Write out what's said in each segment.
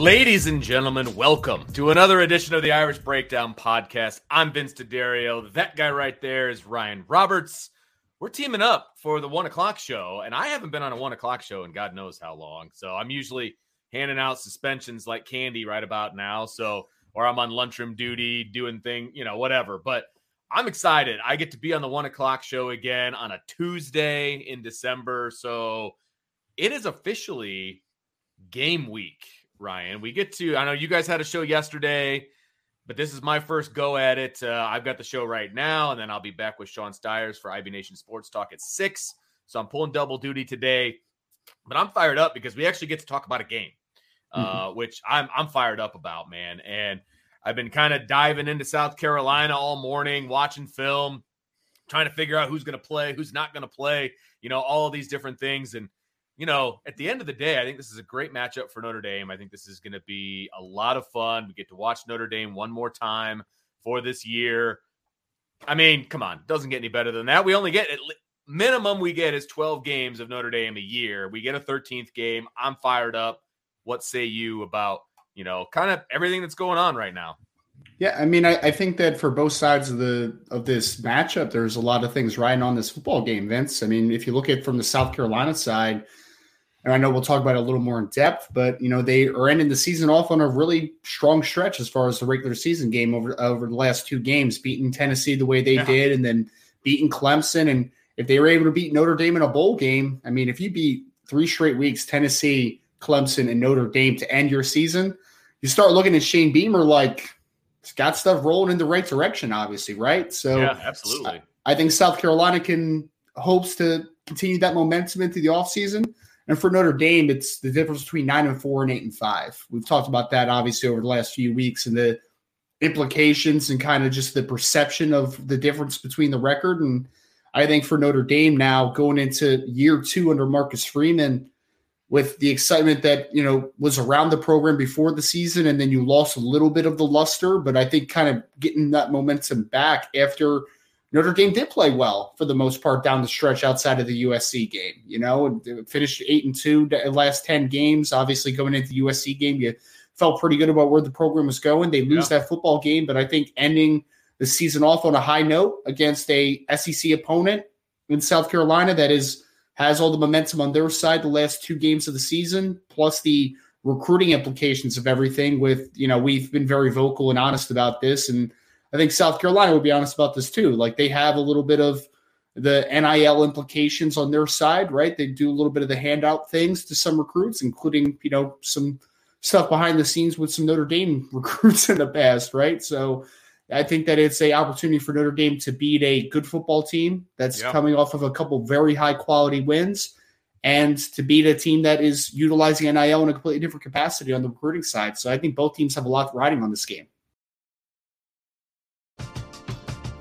Ladies and gentlemen, welcome to another edition of the Irish Breakdown Podcast. I'm Vince D'Addario. That guy right there is Ryan Roberts. We're teaming up for the one o'clock show, and I haven't been on a one o'clock show in God knows how long. So I'm usually handing out suspensions like candy right about now. So, or I'm on lunchroom duty doing thing, you know, whatever. But I'm excited. I get to be on the one o'clock show again on a Tuesday in December. So it is officially game week Ryan. We get to, I know you guys had a show yesterday, but this is my first go at it. Uh, I've got the show right now, and then I'll be back with Sean Stiers for IB Nation Sports Talk at six. So I'm pulling double duty today, but I'm fired up because we actually get to talk about a game, uh, mm-hmm. uh, which I'm I'm fired up about, man. And I've been kind of diving into South Carolina all morning, watching film, trying to figure out who's going to play, who's not going to play, you know, all of these different things. And you know, at the end of the day, I think this is a great matchup for Notre Dame. I think this is going to be a lot of fun. We get to watch Notre Dame one more time for this year. I mean, come on, doesn't get any better than that. We only get minimum we get is 12 games of Notre Dame a year. We get a 13th game. I'm fired up. What say you about, you know, kind of everything that's going on right now? Yeah, I mean, I, I, think that for both sides of the of this matchup, there's a lot of things riding on this football game, Vince. I mean, if you look at from the South Carolina side, and I know we'll talk about it a little more in depth, but you know they are ending the season off on a really strong stretch as far as the regular season game over over the last two games, beating Tennessee the way they yeah. did, and then beating Clemson. And if they were able to beat Notre Dame in a bowl game, I mean, if you beat three straight weeks, Tennessee, Clemson, and Notre Dame to end your season, you start looking at Shane Beamer like it's got stuff rolling in the right direction, obviously, right? So yeah, absolutely. I, I think South Carolina can hopes to continue that momentum into the offseason. And for Notre Dame, it's the difference between nine and four and eight and five. We've talked about that obviously over the last few weeks and the implications and kind of just the perception of the difference between the record. And I think for Notre Dame now going into year two under Marcus Freeman, with the excitement that you know was around the program before the season, and then you lost a little bit of the luster, but I think kind of getting that momentum back after Notre Dame did play well for the most part down the stretch outside of the USC game. You know, finished eight and two last ten games. Obviously, going into the USC game, you felt pretty good about where the program was going. They lose yeah. that football game, but I think ending the season off on a high note against a SEC opponent in South Carolina that is has all the momentum on their side the last two games of the season, plus the recruiting implications of everything. With you know, we've been very vocal and honest about this and I think South Carolina would be honest about this too. Like they have a little bit of the NIL implications on their side, right? They do a little bit of the handout things to some recruits, including, you know, some stuff behind the scenes with some Notre Dame recruits in the past, right? So I think that it's a opportunity for Notre Dame to beat a good football team that's yeah. coming off of a couple very high quality wins and to beat a team that is utilizing NIL in a completely different capacity on the recruiting side. So I think both teams have a lot riding on this game.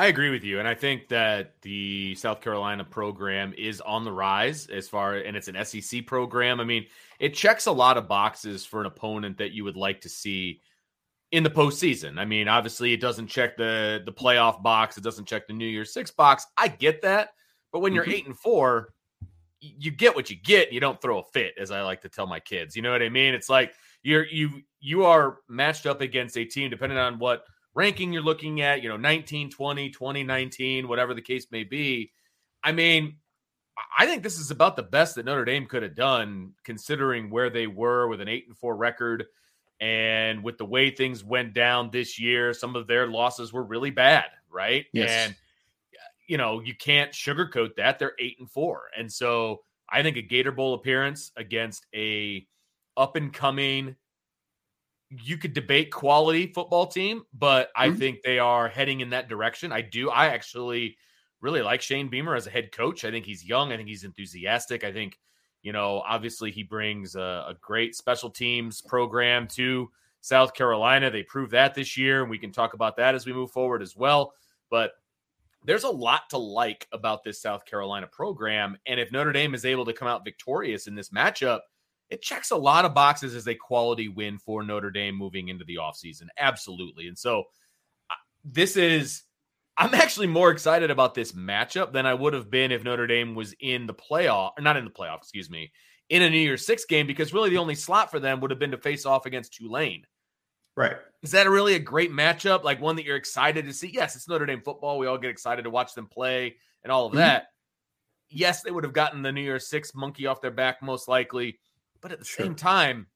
I agree with you, and I think that the South Carolina program is on the rise as far, and it's an SEC program. I mean, it checks a lot of boxes for an opponent that you would like to see in the postseason. I mean, obviously, it doesn't check the the playoff box, it doesn't check the New Year's Six box. I get that, but when you're mm-hmm. eight and four, you get what you get. You don't throw a fit, as I like to tell my kids. You know what I mean? It's like you're you you are matched up against a team, depending on what ranking you're looking at, you know, 19, 20, 2019, whatever the case may be. I mean, I think this is about the best that Notre Dame could have done considering where they were with an 8 and 4 record and with the way things went down this year, some of their losses were really bad, right? Yes. And you know, you can't sugarcoat that. They're 8 and 4. And so I think a Gator Bowl appearance against a up and coming you could debate quality football team, but I mm-hmm. think they are heading in that direction. I do. I actually really like Shane Beamer as a head coach. I think he's young. I think he's enthusiastic. I think, you know, obviously he brings a, a great special teams program to South Carolina. They proved that this year, and we can talk about that as we move forward as well. But there's a lot to like about this South Carolina program. And if Notre Dame is able to come out victorious in this matchup, it checks a lot of boxes as a quality win for Notre Dame moving into the offseason. Absolutely. And so this is, I'm actually more excited about this matchup than I would have been if Notre Dame was in the playoff, or not in the playoff, excuse me, in a New Year's Six game, because really the only slot for them would have been to face off against Tulane. Right. Is that really a great matchup? Like one that you're excited to see? Yes, it's Notre Dame football. We all get excited to watch them play and all of mm-hmm. that. Yes, they would have gotten the New Year's Six monkey off their back, most likely. But at the sure. same time,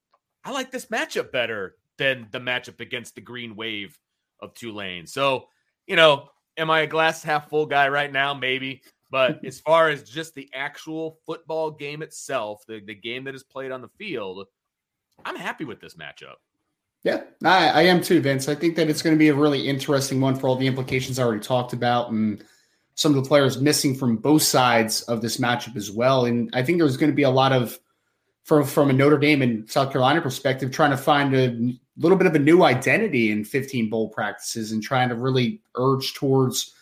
I like this matchup better than the matchup against the Green Wave of Tulane. So, you know, am I a glass half full guy right now? Maybe. But as far as just the actual football game itself, the, the game that is played on the field, I'm happy with this matchup. Yeah, I, I am too, Vince. I think that it's going to be a really interesting one for all the implications I already talked about and some of the players missing from both sides of this matchup as well. And I think there's going to be a lot of from from a Notre Dame and South Carolina perspective, trying to find a little bit of a new identity in 15 bowl practices and trying to really urge towards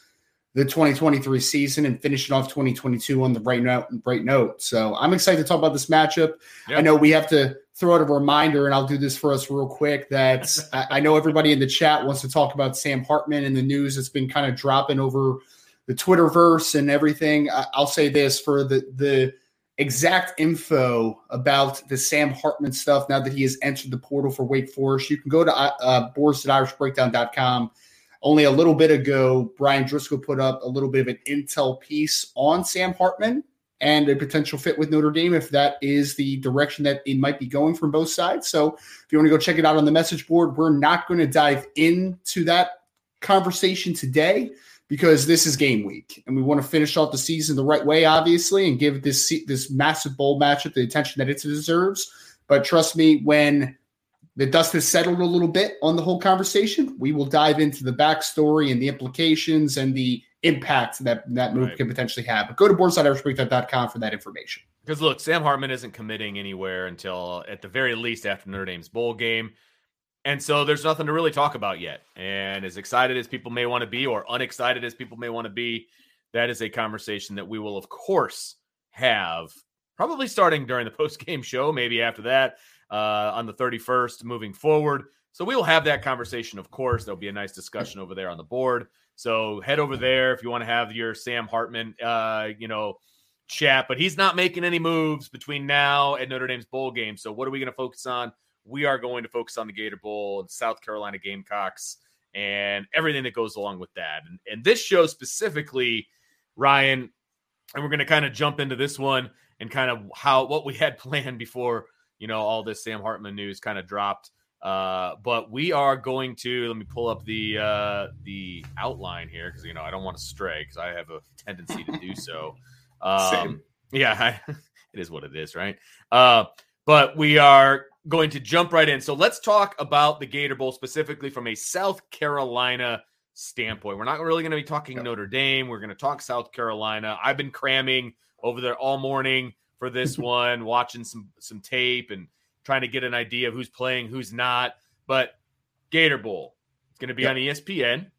the 2023 season and finishing off 2022 on the right note. Right note. So I'm excited to talk about this matchup. Yep. I know we have to throw out a reminder, and I'll do this for us real quick. That I, I know everybody in the chat wants to talk about Sam Hartman and the news that's been kind of dropping over the Twitterverse and everything. I, I'll say this for the the exact info about the Sam Hartman stuff now that he has entered the portal for Wake Forest, you can go to uh, boards.irishbreakdown.com. Only a little bit ago, Bryan Driskell put up a little bit of an intel piece on Sam Hartman and a potential fit with Notre Dame if that is the direction that it might be going from both sides. So if you want to go check it out on the message board, we're not going to dive into that conversation today because this is game week and we want to finish off the season the right way, obviously, and give this this massive bowl matchup the attention that it deserves. But trust me, when the dust has settled a little bit on the whole conversation, we will dive into the backstory and the implications and the impact that that move right. can potentially have. But go to boards.irishbreakdown.com for that information. Because look, Sam Hartman isn't committing anywhere until at the very least after Notre Dame's bowl game. And so there's nothing to really talk about yet. And as excited as people may want to be, or unexcited as people may want to be, that is a conversation that we will, of course, have probably starting during the post game show, maybe after that uh, on the 31st moving forward. So we will have that conversation, of course. There'll be a nice discussion over there on the board. So head over there if you want to have your Sam Hartman, uh, you know, chat. But he's not making any moves between now and Notre Dame's bowl game. So what are we going to focus on? We are going to focus on the Gator Bowl and South Carolina Gamecocks and everything that goes along with that. And, and this show specifically, Ryan, and we're going to kind of jump into this one and kind of how what we had planned before you know all this Sam Hartman news kind of dropped. Uh, but we are going to let me pull up the uh, the outline here because you know I don't want to stray because I have a tendency to do so. Um, yeah, I, it is what it is, right? Uh, but we are going to jump right in. So let's talk about the Gator Bowl specifically from a South Carolina standpoint. We're not really going to be talking Notre Dame. We're going to talk South Carolina. I've been cramming over there all morning for this one, watching some some tape and trying to get an idea of who's playing, who's not. But Gator Bowl, it's going to be yep. on ESPN.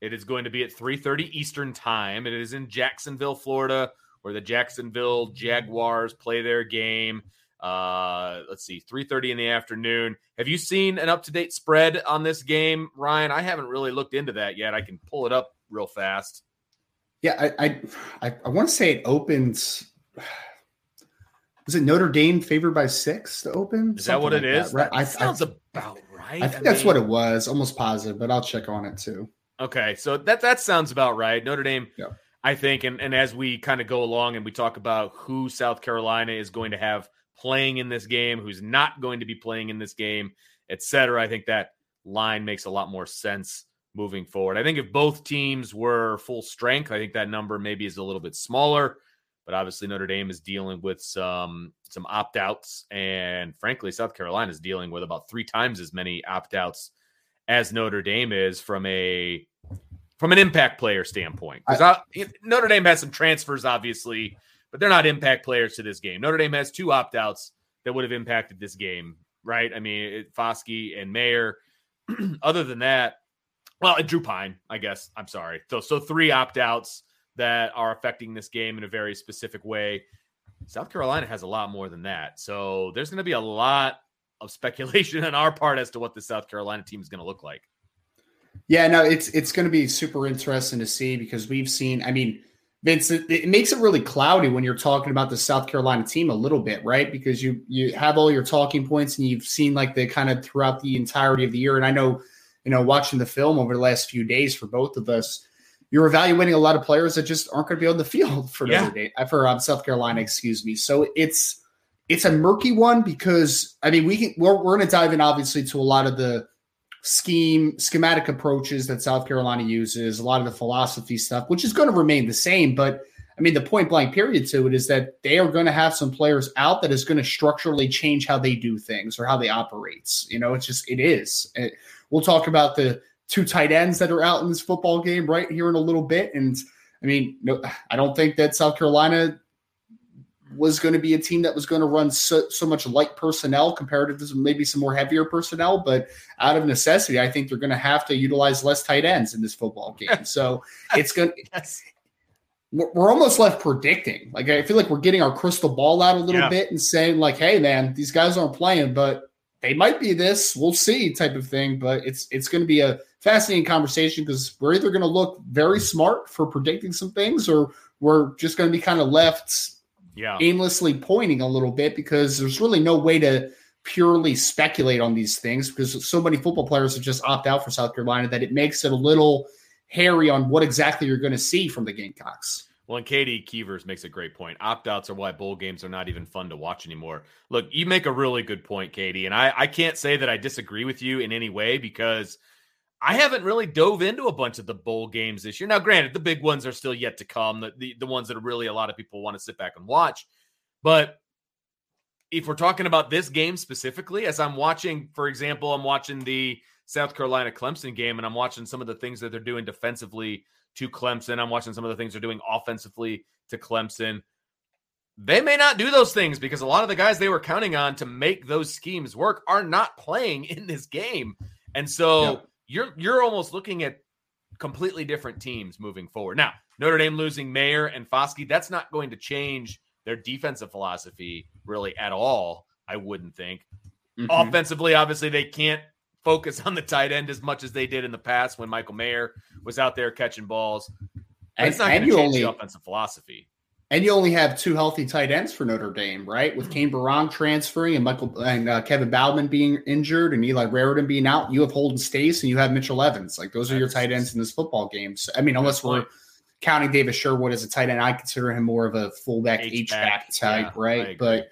It is going to be at 3:30 Eastern Time. It is in Jacksonville, Florida, where the Jacksonville Jaguars play their game. Uh, let's see, 3:30 in the afternoon. Have you seen an up-to-date spread on this game, Ryan? I haven't really looked into that yet. I can pull it up real fast. Yeah, I I, I want to say it opens was it Notre Dame favored by six to open? Is Something that what like it is? That, right? I, sounds I, about right. I think I that's mean, what it was. Almost positive, but I'll check on it too. Okay, so that that sounds about right. Notre Dame, yeah. I think, and and as we kind of go along and we talk about who South Carolina is going to have playing in this game, who's not going to be playing in this game, etc. I think that line makes a lot more sense moving forward. I think if both teams were full strength, I think that number maybe is a little bit smaller. But obviously, Notre Dame is dealing with some some opt outs, and frankly, South Carolina is dealing with about three times as many opt outs as Notre Dame is from a from an impact player standpoint. Because uh, Notre Dame has some transfers, obviously, but they're not impact players to this game. Notre Dame has two opt outs that would have impacted this game, right? I mean, Foskey and Mayer. Other than that, well, Drew Pyne, I guess. I'm sorry. So, so three opt outs that are affecting this game in a very specific way. South Carolina has a lot more than that. So there's going to be a lot of speculation on our part as to what the South Carolina team is going to look like. Yeah, no, it's it's going to be super interesting to see because we've seen. I mean, Vince, it, it, makes it really cloudy when you're talking about the South Carolina team a little bit, right? Because you you have all your talking points and you've seen like the kind of throughout the entirety of the year. And I know, you know, watching the film over the last few days for both of us, you're evaluating a lot of players that just aren't going to be on the field for yeah. Notre Dame, uh, for um, South Carolina, excuse me. So it's it's a murky one because I mean we can, we're we're going to dive in obviously to a lot of the scheme schematic approaches that South Carolina uses, a lot of the philosophy stuff, which is going to remain the same. But I mean, the point blank period to it is that they are going to have some players out that is going to structurally change how they do things or how they operates. You know, it's just it is. It, we'll talk about the two tight ends that are out in this football game right here in a little bit. And I mean, no, I don't think that South Carolina was going to be a team that was going to run so, so much light personnel compared to maybe some more heavier personnel. But out of necessity, I think they're going to have to utilize less tight ends in this football game. So it's going yes. we're almost left predicting. Like I feel like we're getting our crystal ball out a little yeah. bit and saying like, "Hey, man, these guys aren't playing, but they might be this. We'll see," type of thing. But it's it's going to be a fascinating conversation because we're either going to look very smart for predicting some things or we're just going to be kind of left yeah. aimlessly pointing a little bit because there's really no way to purely speculate on these things because so many football players have just opt out for South Carolina that it makes it a little hairy on what exactly you're going to see from the Gamecocks. Well, and Katie Keevers makes a great point. Opt outs are why bowl games are not even fun to watch anymore. Look, you make a really good point, Katie. And I, I can't say that I disagree with you in any way because – I haven't really dove into a bunch of the bowl games this year. Now, granted, the big ones are still yet to come, the, the, the ones that are really a lot of people want to sit back and watch. But if we're talking about this game specifically, as I'm watching, for example, I'm watching the South Carolina Clemson game and I'm watching some of the things that they're doing defensively to Clemson. I'm watching some of the things they're doing offensively to Clemson. They may not do those things because a lot of the guys they were counting on to make those schemes work are not playing in this game. And so yeah. You're you're almost looking at completely different teams moving forward. Now, Notre Dame losing Mayer and Foskey, that's not going to change their defensive philosophy really at all, I wouldn't think. Mm-hmm. Offensively, obviously, they can't focus on the tight end as much as they did in the past when Michael Mayer was out there catching balls. But it's not going to change only, the offensive philosophy. And you only have two healthy tight ends for Notre Dame, right? With Cane Berrong transferring and Michael and uh, Kevin Bauman being injured and Eli Raridon being out, you have Holden Staes and you have Mitchell Evans. Like those are your tight ends in this football game. So, I mean, unless we're counting Davis Sherwood as a tight end, I consider him more of a fullback H back type, yeah, right? But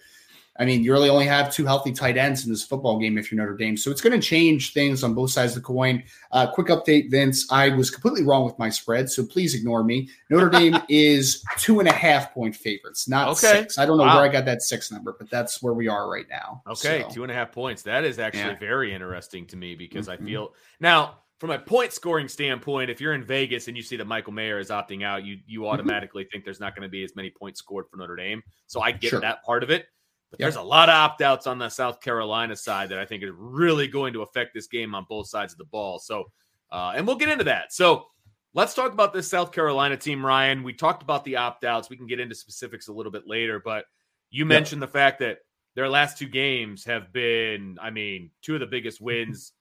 I mean, you really only have two healthy tight ends in this football game if you're Notre Dame. So it's going to change things on both sides of the coin. Uh, quick update, Vince. I was completely wrong with my spread, so please ignore me. Notre Dame is two and a half point favorites, not okay. six. I don't know wow. where I got that six number, but that's where we are right now. Okay, so. two and a half points. That is actually yeah. very interesting to me because mm-hmm. I feel now from a point scoring standpoint, if you're in Vegas and you see that Michael Mayer is opting out, you you mm-hmm. automatically think there's not going to be as many points scored for Notre Dame. So I get sure. that part of it. But yep. there's a lot of opt outs on the South Carolina side that I think is really going to affect this game on both sides of the ball. So, uh, and we'll get into that. So, let's talk about this South Carolina team, Ryan. We talked about the opt outs. We can get into specifics a little bit later, but you mentioned yep. the fact that their last two games have been, I mean, two of the biggest wins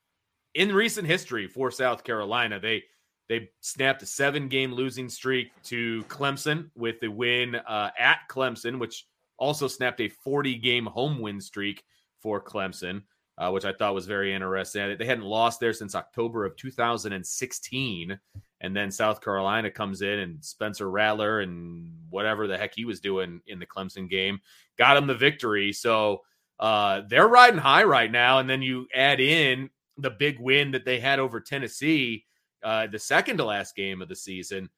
in recent history for South Carolina. They they snapped a seven game losing streak to Clemson with the win uh, at Clemson, which also snapped a 40 game home win streak for Clemson, uh, which I thought was very interesting. They hadn't lost there since October of 2016. And then South Carolina comes in and Spencer Rattler and whatever the heck he was doing in the Clemson game got him the victory. So uh, they're riding high right now. And then you add in the big win that they had over Tennessee, uh, the second to last game of the season.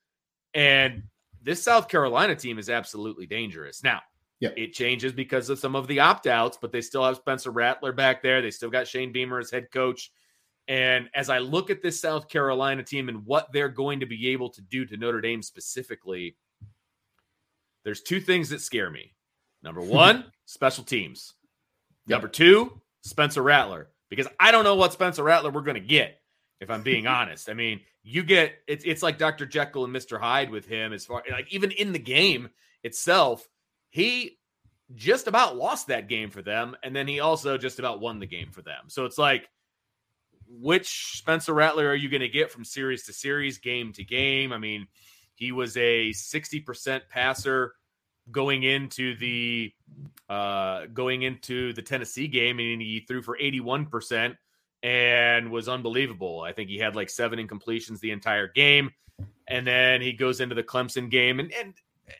And this South Carolina team is absolutely dangerous. Now, yeah. It changes because of some of the opt outs, but they still have Spencer Rattler back there. They still got Shane Beamer as head coach. And as I look at this South Carolina team and what they're going to be able to do to Notre Dame specifically, there's two things that scare me. Number one, special teams. Yep. Number two, Spencer Rattler, because I don't know what Spencer Rattler we're going to get, if I'm being honest. I mean, you get it's it's like Dr. Jekyll and Mr. Hyde with him as far like even in the game itself, he just about lost that game for them. And then he also just about won the game for them. So it's like, which Spencer Rattler are you going to get from series to series, game to game? I mean, he was a 60% passer going into the uh going into the Tennessee game and he threw for 81% and was unbelievable. I think he had like seven incompletions the entire game. And then he goes into the Clemson game and and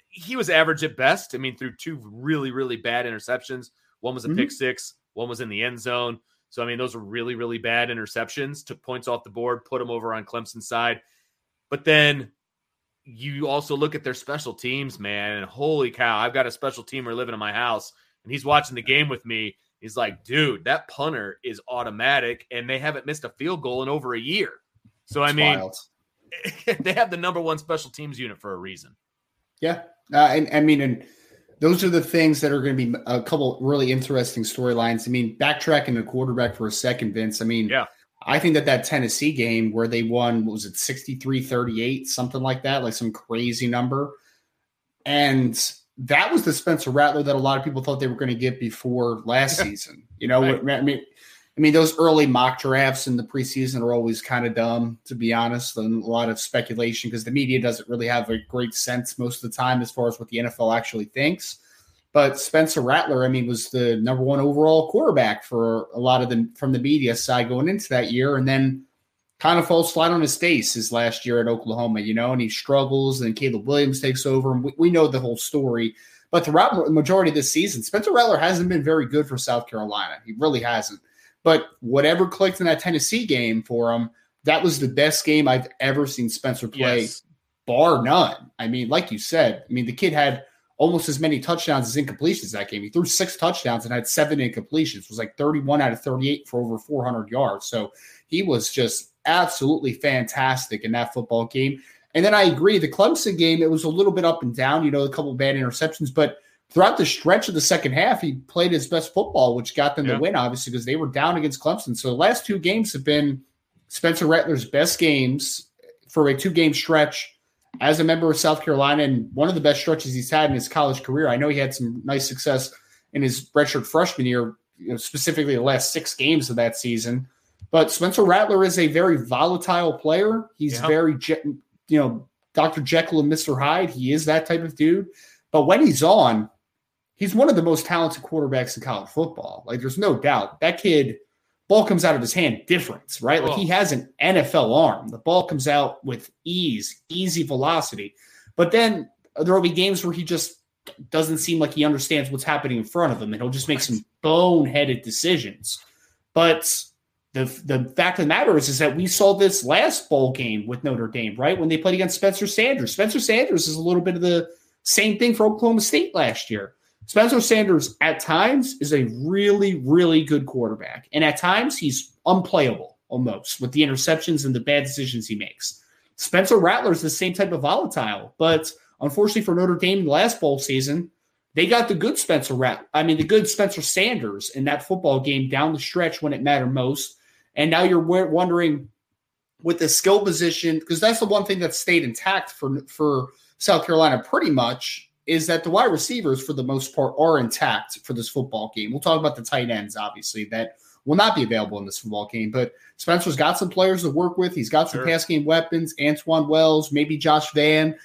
he was average at best. I mean, through two really, really bad interceptions. One was a mm-hmm. pick six, one was in the end zone. So, I mean, those were really, really bad interceptions, took points off the board, put them over on Clemson's side. But then you also look at their special teams, man, and holy cow, I've got a special teamer living in my house, and he's watching the game with me. He's like, dude, that punter is automatic, and they haven't missed a field goal in over a year. So, I mean, they have the number one special teams unit for a reason. Yeah, uh, and I mean, and those are the things that are going to be a couple really interesting storylines. I mean, backtracking the quarterback for a second, Vince. I mean, yeah. I think that that Tennessee game where they won, was it 63 38, something like that, like some crazy number. And that was the Spencer Rattler that a lot of people thought they were going to get before last season. You know, right. I mean, I mean, those early mock drafts in the preseason are always kind of dumb, to be honest, and a lot of speculation because the media doesn't really have a great sense most of the time as far as what the NFL actually thinks. But Spencer Rattler, I mean, was the number one overall quarterback for a lot of the from the media side going into that year, and then kind of falls flat on his face his last year at Oklahoma, you know, and he struggles, and Caleb Williams takes over, and we, we know the whole story. But throughout the majority of this season, Spencer Rattler hasn't been very good for South Carolina. He really hasn't. But whatever clicked in that Tennessee game for him, that was the best game I've ever seen Spencer play, yes. bar none. I mean, like you said, I mean, the kid had almost as many touchdowns as incompletions that game. He threw six touchdowns and had seven incompletions. It was like 31 out of 38 for over 400 yards. So he was just absolutely fantastic in that football game. And then I agree, the Clemson game, it was a little bit up and down, you know, a couple bad interceptions, but throughout the stretch of the second half, he played his best football, which got them yeah. the win, obviously, because they were down against Clemson. So the last two games have been Spencer Rattler's best games for a two game stretch as a member of South Carolina and one of the best stretches he's had in his college career. I know he had some nice success in his redshirt freshman year, you know, specifically the last six games of that season. But Spencer Rattler is a very volatile player. He's yeah. very, you know, Dr. Jekyll and Mr. Hyde. He is that type of dude. But when he's on, he's one of the most talented quarterbacks in college football. Like, there's no doubt that kid ball comes out of his hand difference, right? Like he oh. has an NFL arm. The ball comes out with ease, easy velocity. But then there will be games where he just doesn't seem like he understands what's happening in front of him and he'll just make some boneheaded decisions. But the the fact of the matter is, is that we saw this last bowl game with Notre Dame, right? When they played against Spencer Sanders. Spencer Sanders is a little bit of the same thing for Oklahoma State last year. Spencer Sanders at times is a really, really good quarterback. And at times he's unplayable almost with the interceptions and the bad decisions he makes. Spencer Rattler is the same type of volatile, but unfortunately for Notre Dame last bowl season, they got the good Spencer Rat. I mean, the good Spencer Sanders in that football game down the stretch when it mattered most. And now you're wondering with the skill position, because that's the one thing that stayed intact for for South Carolina pretty much is that the wide receivers, for the most part, are intact for this football game. We'll talk about the tight ends, obviously, that will not be available in this football game. But Spencer's got some players to work with. He's got some sure. pass game weapons, Antwane Wells, maybe Josh Vann,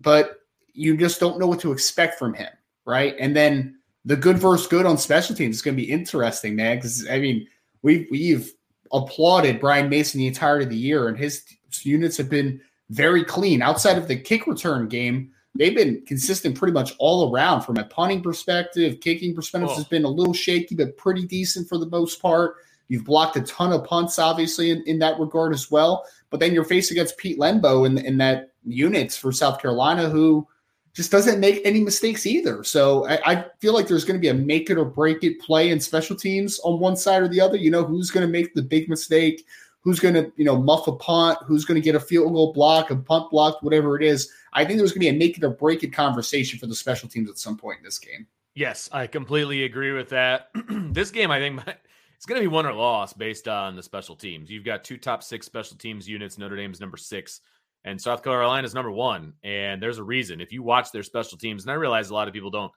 but you just don't know what to expect from him, right? And then the good versus good on special teams is going to be interesting, man. Because I mean, we've we've applauded Brian Mason the entirety of the year, and his units have been very clean outside of the kick return game they've been consistent pretty much all around from a punting perspective. Kicking perspective oh. has been a little shaky, but pretty decent for the most part. You've blocked a ton of punts, obviously, in, in that regard as well. But then you're faced against Pete Lembo in, in that units for South Carolina, who just doesn't make any mistakes either. So I, I feel like there's going to be a make it or break it play in special teams on one side or the other. You know, who's going to make the big mistake? Who's going to, you know, muff a punt? Who's going to get a field goal block, a punt block, whatever it is. I think there's going to be a make it or break it conversation for the special teams at some point in this game. Yes, I completely agree with that. this game, I think, it's going to be won or loss based on the special teams. You've got two top six special teams units. Notre Dame's number six, and South Carolina's number one. And there's a reason. If you watch their special teams, and I realize a lot of people don't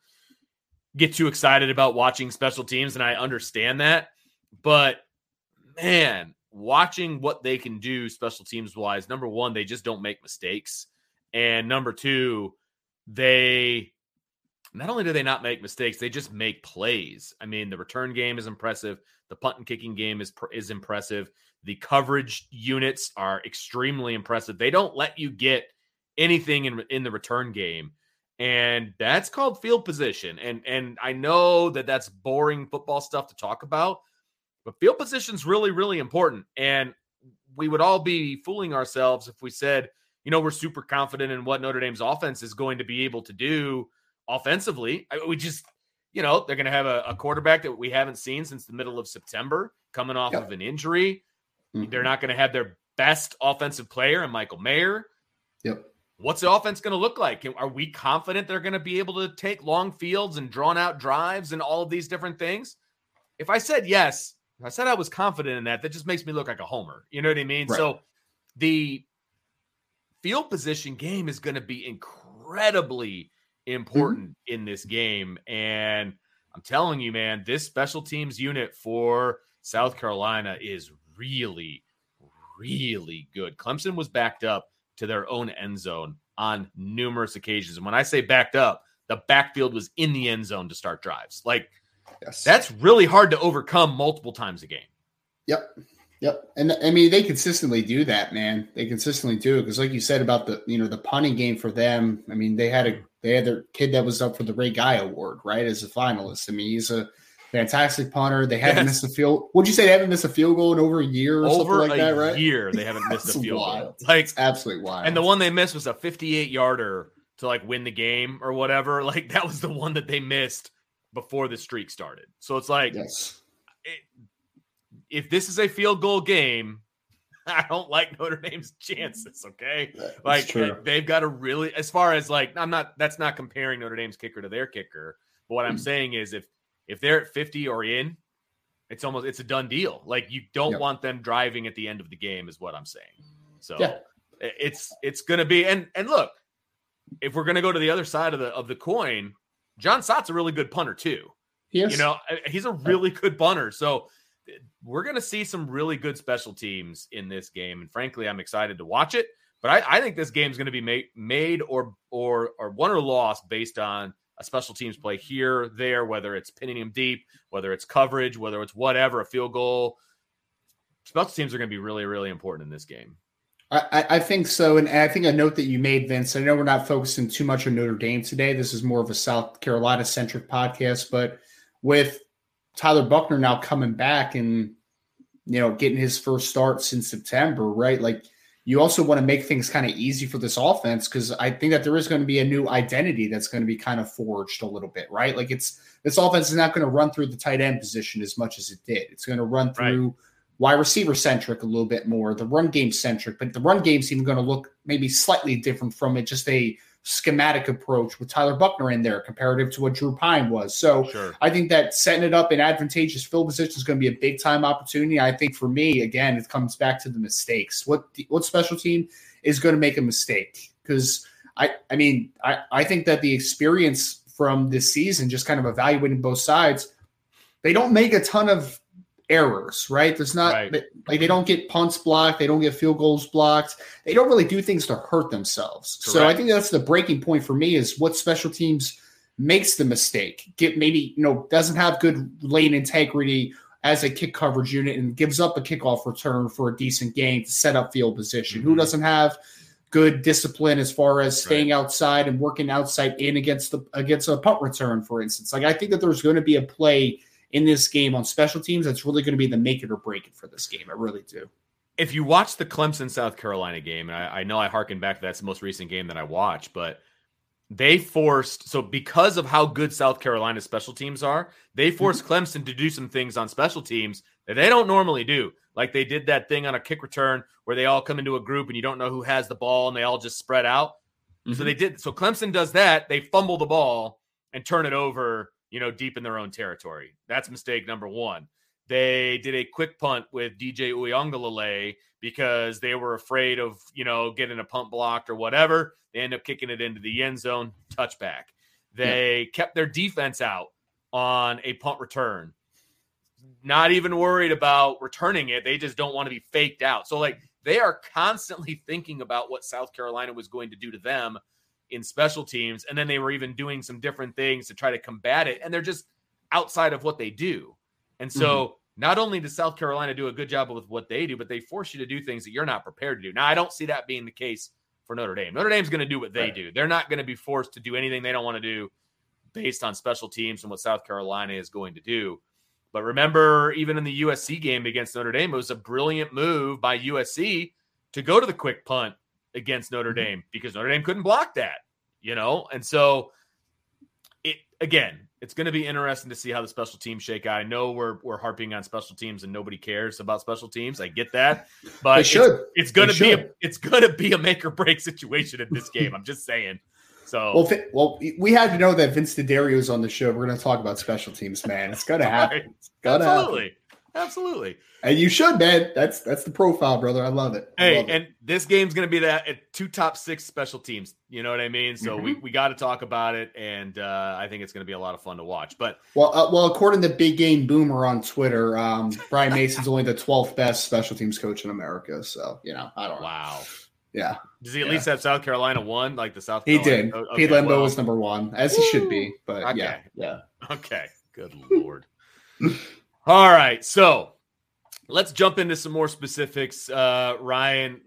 get too excited about watching special teams, and I understand that. But man, watching what they can do special teams wise, number one, they just don't make mistakes. And number two, they not only do they not make mistakes, they just make plays. I mean, the return game is impressive. The punt and kicking game is is impressive. The coverage units are extremely impressive. They don't let you get anything in in the return game, and that's called field position. And and I know that that's boring football stuff to talk about, but field position is really really important. And we would all be fooling ourselves if we said you know, we're super confident in what Notre Dame's offense is going to be able to do offensively. I, we just, you know, they're going to have a, a, quarterback that we haven't seen since the middle of September coming off of an injury. Mm-hmm. They're not going to have their best offensive player and Michael Mayer. Yep. What's the offense going to look like? Are we confident they're going to be able to take long fields and drawn out drives and all of these different things? If I said yes, I said I was confident in that, that just makes me look like a homer. You know what I mean? Right. So the field position game is going to be incredibly important mm-hmm. in this game. And I'm telling you, man, this special teams unit for South Carolina is really, really good. Clemson was backed up to their own end zone on numerous occasions. And when I say backed up, the backfield was in the end zone to start drives. Like, yes. that's really hard to overcome multiple times a game. Yep. Yep, and I mean they consistently do that, man. They consistently do it because, like you said about the you know the punting game for them. I mean they had a they had their kid that was up for the Ray Guy Award, right, as a finalist. I mean he's a fantastic punter. They haven't yes. missed a field. Would you say they haven't missed a field goal in over a year or over something like that? Right, year they haven't missed a field wild. goal. Like absolutely wild. And the one they missed was a 58 yarder to like win the game or whatever. Like that was the one that they missed before the streak started. So it's like, yes. it, if this is a field goal game, I don't like Notre Dame's chances. Okay, That's like true. they've got to really, as far as like, I'm not. That's not comparing Notre Dame's kicker to their kicker. But what Hmm. I'm saying is, if if they're at 50 or in, it's almost it's a done deal. Like you don't Yeah. want them driving at the end of the game, is what I'm saying. So Yeah. it's it's gonna be and and look, if we're gonna go to the other side of the of the coin, Jon Sot's a really good punter too. Yes. You know, he's a really good punter. So uh, we're going to see some really good special teams in this game. And frankly, I'm excited to watch it. But I, I think this game's going to be made, made or or or won or lost based on a special teams play here, there, whether it's pinning him deep, whether it's coverage, whether it's whatever, a field goal. Special teams are going to be really, really important in this game. I, I- think so. And I think a note that you made, Vince, I know we're not focusing too much on Notre Dame today. This is more of a South Carolina centric podcast, but with Tyler Buchner now coming back and, you know, getting his first start since September, right? Like, you also want to make things kind of easy for this offense because I think that there is going to be a new identity that's going to be kind of forged a little bit, right? Like, it's this offense is not going to run through the tight end position as much as it did. It's going to run Right. Wide receiver centric a little bit more, the run game centric, but the run game's even going to look maybe slightly different from it, just a schematic approach with Tyler Buchner in there comparative to what Drew Pyne was. So Sure. I think that setting it up in advantageous field position is going to be a big time opportunity. I think for me, again, it comes back to the mistakes. What what special team is going to make a mistake? Because I I mean I I think that the experience from this season, just kind of evaluating both sides, they don't make a ton of errors, right? There's not Right. they- like they don't get punts blocked, they don't get field goals blocked, they don't really do things to hurt themselves. So I think that's the breaking point for me is what special teams makes the mistake, get maybe you know doesn't have good lane integrity as a kick coverage unit and gives up a kickoff return for a decent game to set up field position. Who Mhm. doesn't have good discipline as far as staying outside and working outside in against the against a punt return, for instance. Like I think that there's going to be a play in this game on special teams that's really going to be the make it or break it for this game. I really do. if you watch the Clemson South Carolina game, and I, I know I harken back to that's the most recent game that I watched, but they forced so because of how good South Carolina's special teams are, they mm-hmm. forced Clemson to do some things on special teams that they don't normally do. Like they did that thing on a kick return where they all come into a group and you don't know who has the ball and they all just spread out. So mm-hmm. they did. So Clemson does that. They fumble the ball and turn it over, you know, deep in their own territory. That's mistake number one. They did a quick punt with DJ Uiagalelei because they were afraid of, you know, getting a punt blocked or whatever. They end up kicking it into the end zone, touchback. They kept their defense out on a punt return. Not even worried about returning it. They just don't want to be faked out. So, like, they are constantly thinking about what South Carolina was going to do to them in special teams. And then they were even doing some different things to try to combat it. And they're just outside of what they do. And so mm-hmm. not only does South Carolina do a good job with what they do, but they force you to do things that you're not prepared to do. Now, I don't see that being the case for Notre Dame. Notre Dame's going to do what they Right. do. They're not going to be forced to do anything they don't want to do based on special teams and what South Carolina is going to do. But remember, even in the USC game against Notre Dame, it was a brilliant move by USC to go to the quick punt against Notre Mhm. Dame because Notre Dame couldn't block that, you know? And so it again, it's going to be interesting to see how the special teams shake out. I know we're we're harping on special teams and nobody cares about special teams. I get that. But it's- should. it's, going They to be a, it's going to be a make or break situation in this game. I'm just saying. So Well, well, we had to know that Vince DiDario is on the show. We're going to talk about special teams, man. It's going to happen. It's going to happen. Absolutely. And you should, man. That's that's the profile, brother. I love it. I Hey, love it. and this game's going to be that at two top six special teams. You know what I mean? So we, Mm-hmm. we got to talk about it, and uh, I think it's going to be a lot of fun to watch. But well, uh, well, according to Big Game Boomer on Twitter, um, Brian Mason's only the 12th best special teams coach in America. So you know, I don't know. wow, Yeah, does he at Yeah. least have South Carolina one like the South? he Carolina did. coach? Pete Lembo well, was number one, as he should be. But Okay. yeah, yeah. Okay. Good lord. All right. So let's jump into some more specifics. Uh, Ryan,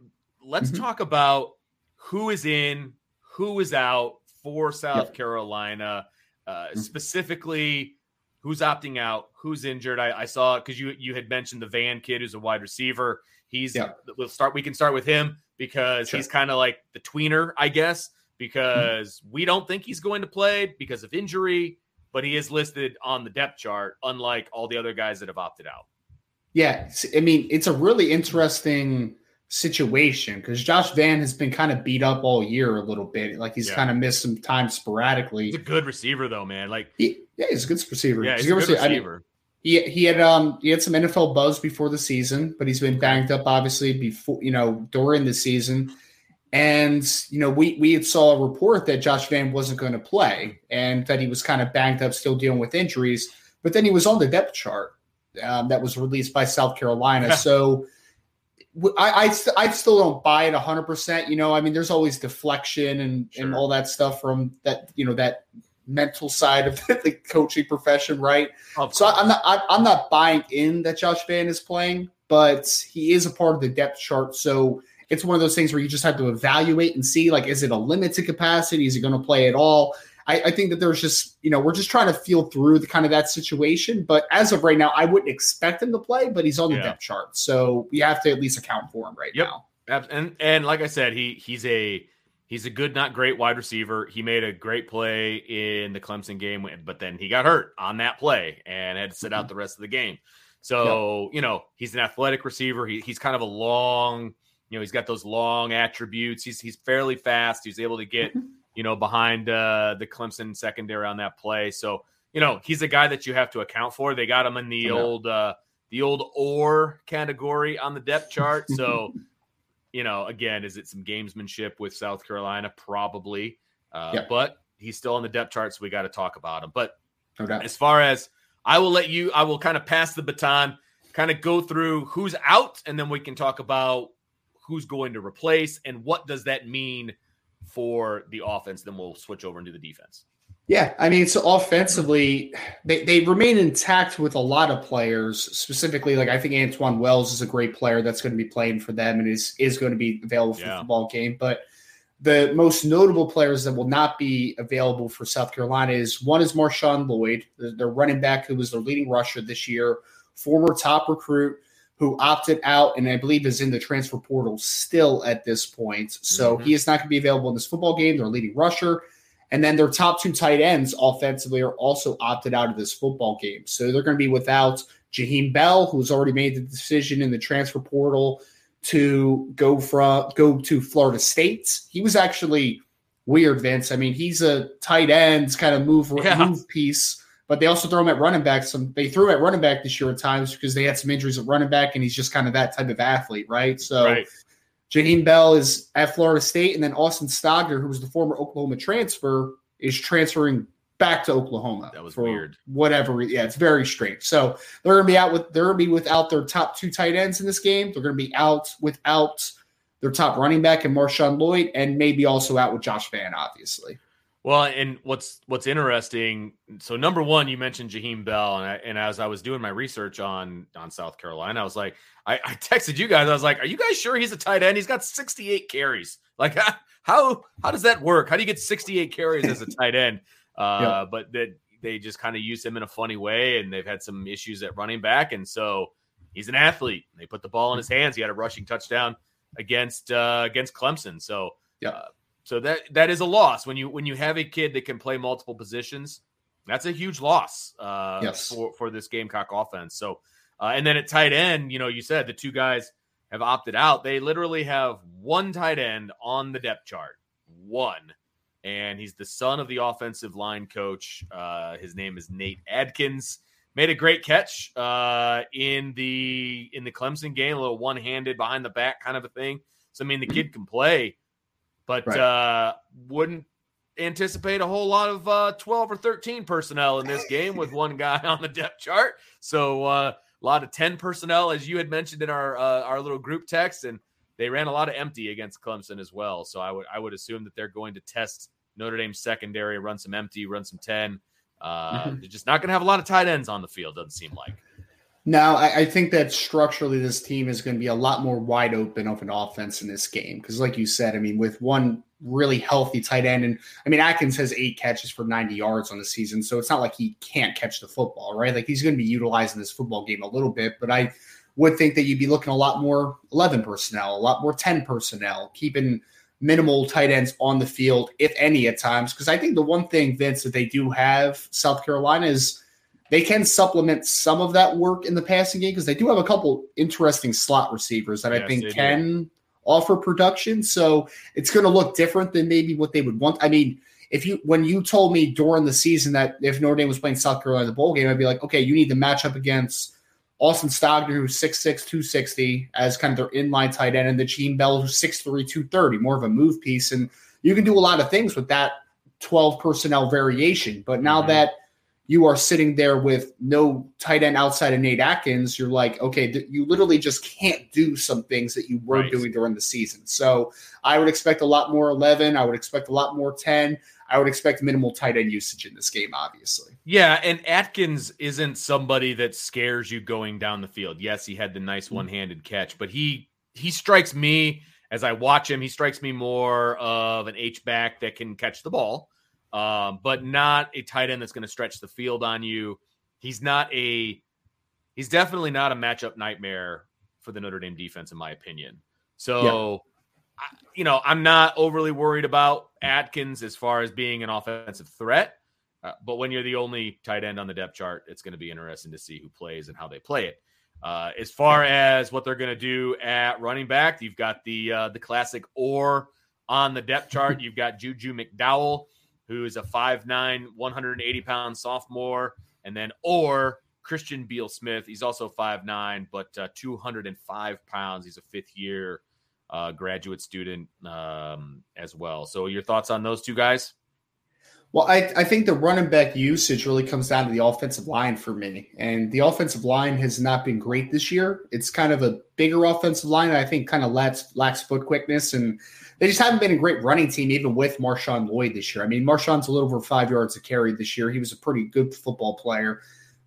let's Mhm. talk about who is in, who is out for South Yep. Carolina, uh, Mhm. specifically who's opting out, who's injured. I, I saw because you you had mentioned the Vann kid who's a wide receiver. He's Yep. we'll start. We can start with him because Sure. he's kind of like the tweener, I guess, because we don't think he's going to play because of injury, but he is listed on the depth chart, unlike all the other guys that have opted out. Yeah, I mean, it's a really interesting situation because Josh Vann has been kind of beat up all year a little bit. Like he's yeah. kind of missed some time sporadically. He's a good receiver though, man. Like he, yeah, he's a good receiver. Yeah, he's, he's a good receiver. receiver. I mean, he, he had um he had some NFL buzz before the season, but he's been banged up obviously before you know during the season. And you know, we we saw a report that Josh Vann wasn't going to play and that he was kind of banged up, still dealing with injuries. But then he was on the depth chart um, that was released by South Carolina. so I, I, I still don't buy it hundred percent. You know, I mean, there's always deflection and sure. and all that stuff from that you know that mental side of the coaching profession, right? so I'm not I'm not buying in that Josh Vann is playing, but he is a part of the depth chart. So it's one of those things where you just have to evaluate and see like, is it a limited capacity? Is he going to play at all? I, I, think that there's just, you know, we're just trying to feel through the kind of that situation. But as of right now, I wouldn't expect him to play, but he's on the yeah. depth chart. So we have to at least account for him right yep. now. And and like I said, he he's a he's a good, not great wide receiver. He made a great play in the Clemson game, but then he got hurt on that play and had to sit out mm-hmm. the rest of the game. So, yep. you know, he's an athletic receiver. He, he's kind of a long, you know, he's got those long attributes. He's he's fairly fast. He's able to get, mm-hmm. you know, behind uh, the Clemson secondary on that play. So, you know, he's a guy that you have to account for. They got him in the old uh, the old or category on the depth chart. So, you know, again, is it some gamesmanship with South Carolina? Probably. Uh, yeah. But he's still on the depth chart, so we got to talk about him. But no as far as I will let you, I will kind of pass the baton, kind of go through who's out, and then we can talk about who's going to replace and what does that mean for the offense. Then we'll switch over into the defense. Yeah, I mean, so offensively, they, they remain intact with a lot of players. Specifically, like I think Antwane Wells is a great player that's going to be playing for them and is is going to be available for yeah. the football game. But the most notable players that will not be available for South Carolina is one is Marshawn Lloyd, their running back who was their leading rusher this year, former top recruit who opted out and I believe is in the transfer portal still at this point. So mm-hmm. he is not going to be available in this football game. Their leading rusher. And then their top two tight ends offensively are also opted out of this football game. So they're going to be without Jaheim Bell, who's already made the decision in the transfer portal to go from go to Florida State. He was actually weird, Vince. I mean, he's a tight end kind of move yeah. move piece, but they also throw him at running back. Some they threw him at running back this year at times because they had some injuries at running back, and he's just kind of that type of athlete, right? So right. Jaheim Bell is at Florida State, and then Austin Stogner, who was the former Oklahoma transfer, is transferring back to Oklahoma. That was weird. Whatever. Yeah, it's very strange. So they're gonna be out with they're gonna be without their top two tight ends in this game. They're gonna be out without their top running back and Marshawn Lloyd, and maybe also out with Josh Vann, obviously. Well, and what's what's interesting. So number one, you mentioned Jaheim Bell, and I, and as I was doing my research on on South Carolina, I was like, I, I texted you guys. I was like, Are you guys sure he's a tight end? He's got 68 carries. Like how how does that work? How do you get 68 carries as a tight end? Uh, yep. But that they just kind of use him in a funny way, and they've had some issues at running back, and so he's an athlete. They put the ball in his hands. He had a rushing touchdown against uh, against Clemson. So yeah. Uh, so that that is a loss when you when you have a kid that can play multiple positions. That's a huge loss uh, yes. for for this Gamecock offense. So uh, and then at tight end, you know, you said the two guys have opted out. They literally have one tight end on the depth chart, one, and he's the son of the offensive line coach. Uh, his name is Nate Adkins. Made a great catch uh, in the in the Clemson game, a little one handed behind the back kind of a thing. So I mean, the kid can play but right. uh, wouldn't anticipate a whole lot of uh, 12 or 13 personnel in this game with one guy on the depth chart. So uh, a lot of 10 personnel, as you had mentioned in our uh, our little group text, and they ran a lot of empty against Clemson as well. So I would I would assume that they're going to test Notre Dame's secondary, run some empty, run some 10. Uh, mm-hmm. They're just not going to have a lot of tight ends on the field. Doesn't seem like. No, I, I, think that structurally this team is going to be a lot more wide open of an offense in this game because, like you said, I mean, with one really healthy tight end, and I mean, Adkins has eight catches for 90 yards on the season, so it's not like he can't catch the football, right? Like he's going to be utilizing this football game a little bit, but I would think that you'd be looking a lot more 11 personnel, a lot more 10 personnel, keeping minimal tight ends on the field, if any, at times. Because I think the one thing, Vince, that they do have South Carolina is they can supplement some of that work in the passing game because they do have a couple interesting slot receivers that yes, I think can do. offer production. So it's going to look different than maybe what they would want. I mean, if you when you told me during the season that if Notre Dame was playing South Carolina in the bowl game, I'd be like, okay, you need to match up against Austin Stogner, who's 6'6, 260, as kind of their inline tight end, and the Jaheim Bell, who's 6'3, 230, more of a move piece. And you can do a lot of things with that 12 personnel variation. But now mm-hmm. that you are sitting there with no tight end outside of Nate Adkins, you're like, okay, th- you literally just can't do some things that you were right. doing during the season. So I would expect a lot more 11. I would expect a lot more 10. I would expect minimal tight end usage in this game, obviously. Yeah, and Adkins isn't somebody that scares you going down the field. Yes, he had the nice mm-hmm. one-handed catch, but he he strikes me as I watch him, he strikes me more of an H back that can catch the ball um, but not a tight end that's going to stretch the field on you. He's not a he's definitely not a matchup nightmare for the Notre Dame defense, in my opinion. So, yeah. I, you know, I'm not overly worried about Adkins as far as being an offensive threat. Uh, but when you're the only tight end on the depth chart, it's going to be interesting to see who plays and how they play it. Uh, as far as what they're going to do at running back, you've got the uh, the classic or on the depth chart. You've got Juju McDowell who is a 5'9, 180 pound sophomore, and then or Christian Beal Smith. He's also 5'9, but uh, 205 pounds. He's a fifth year uh, graduate student um, as well. So, your thoughts on those two guys? Well, I, I think the running back usage really comes down to the offensive line for me. And the offensive line has not been great this year. It's kind of a bigger offensive line. I think kind of lacks, lacks foot quickness. And they just haven't been a great running team, even with Marshawn Lloyd this year. I mean, Marshawn's a little over five yards a carry this year. He was a pretty good football player.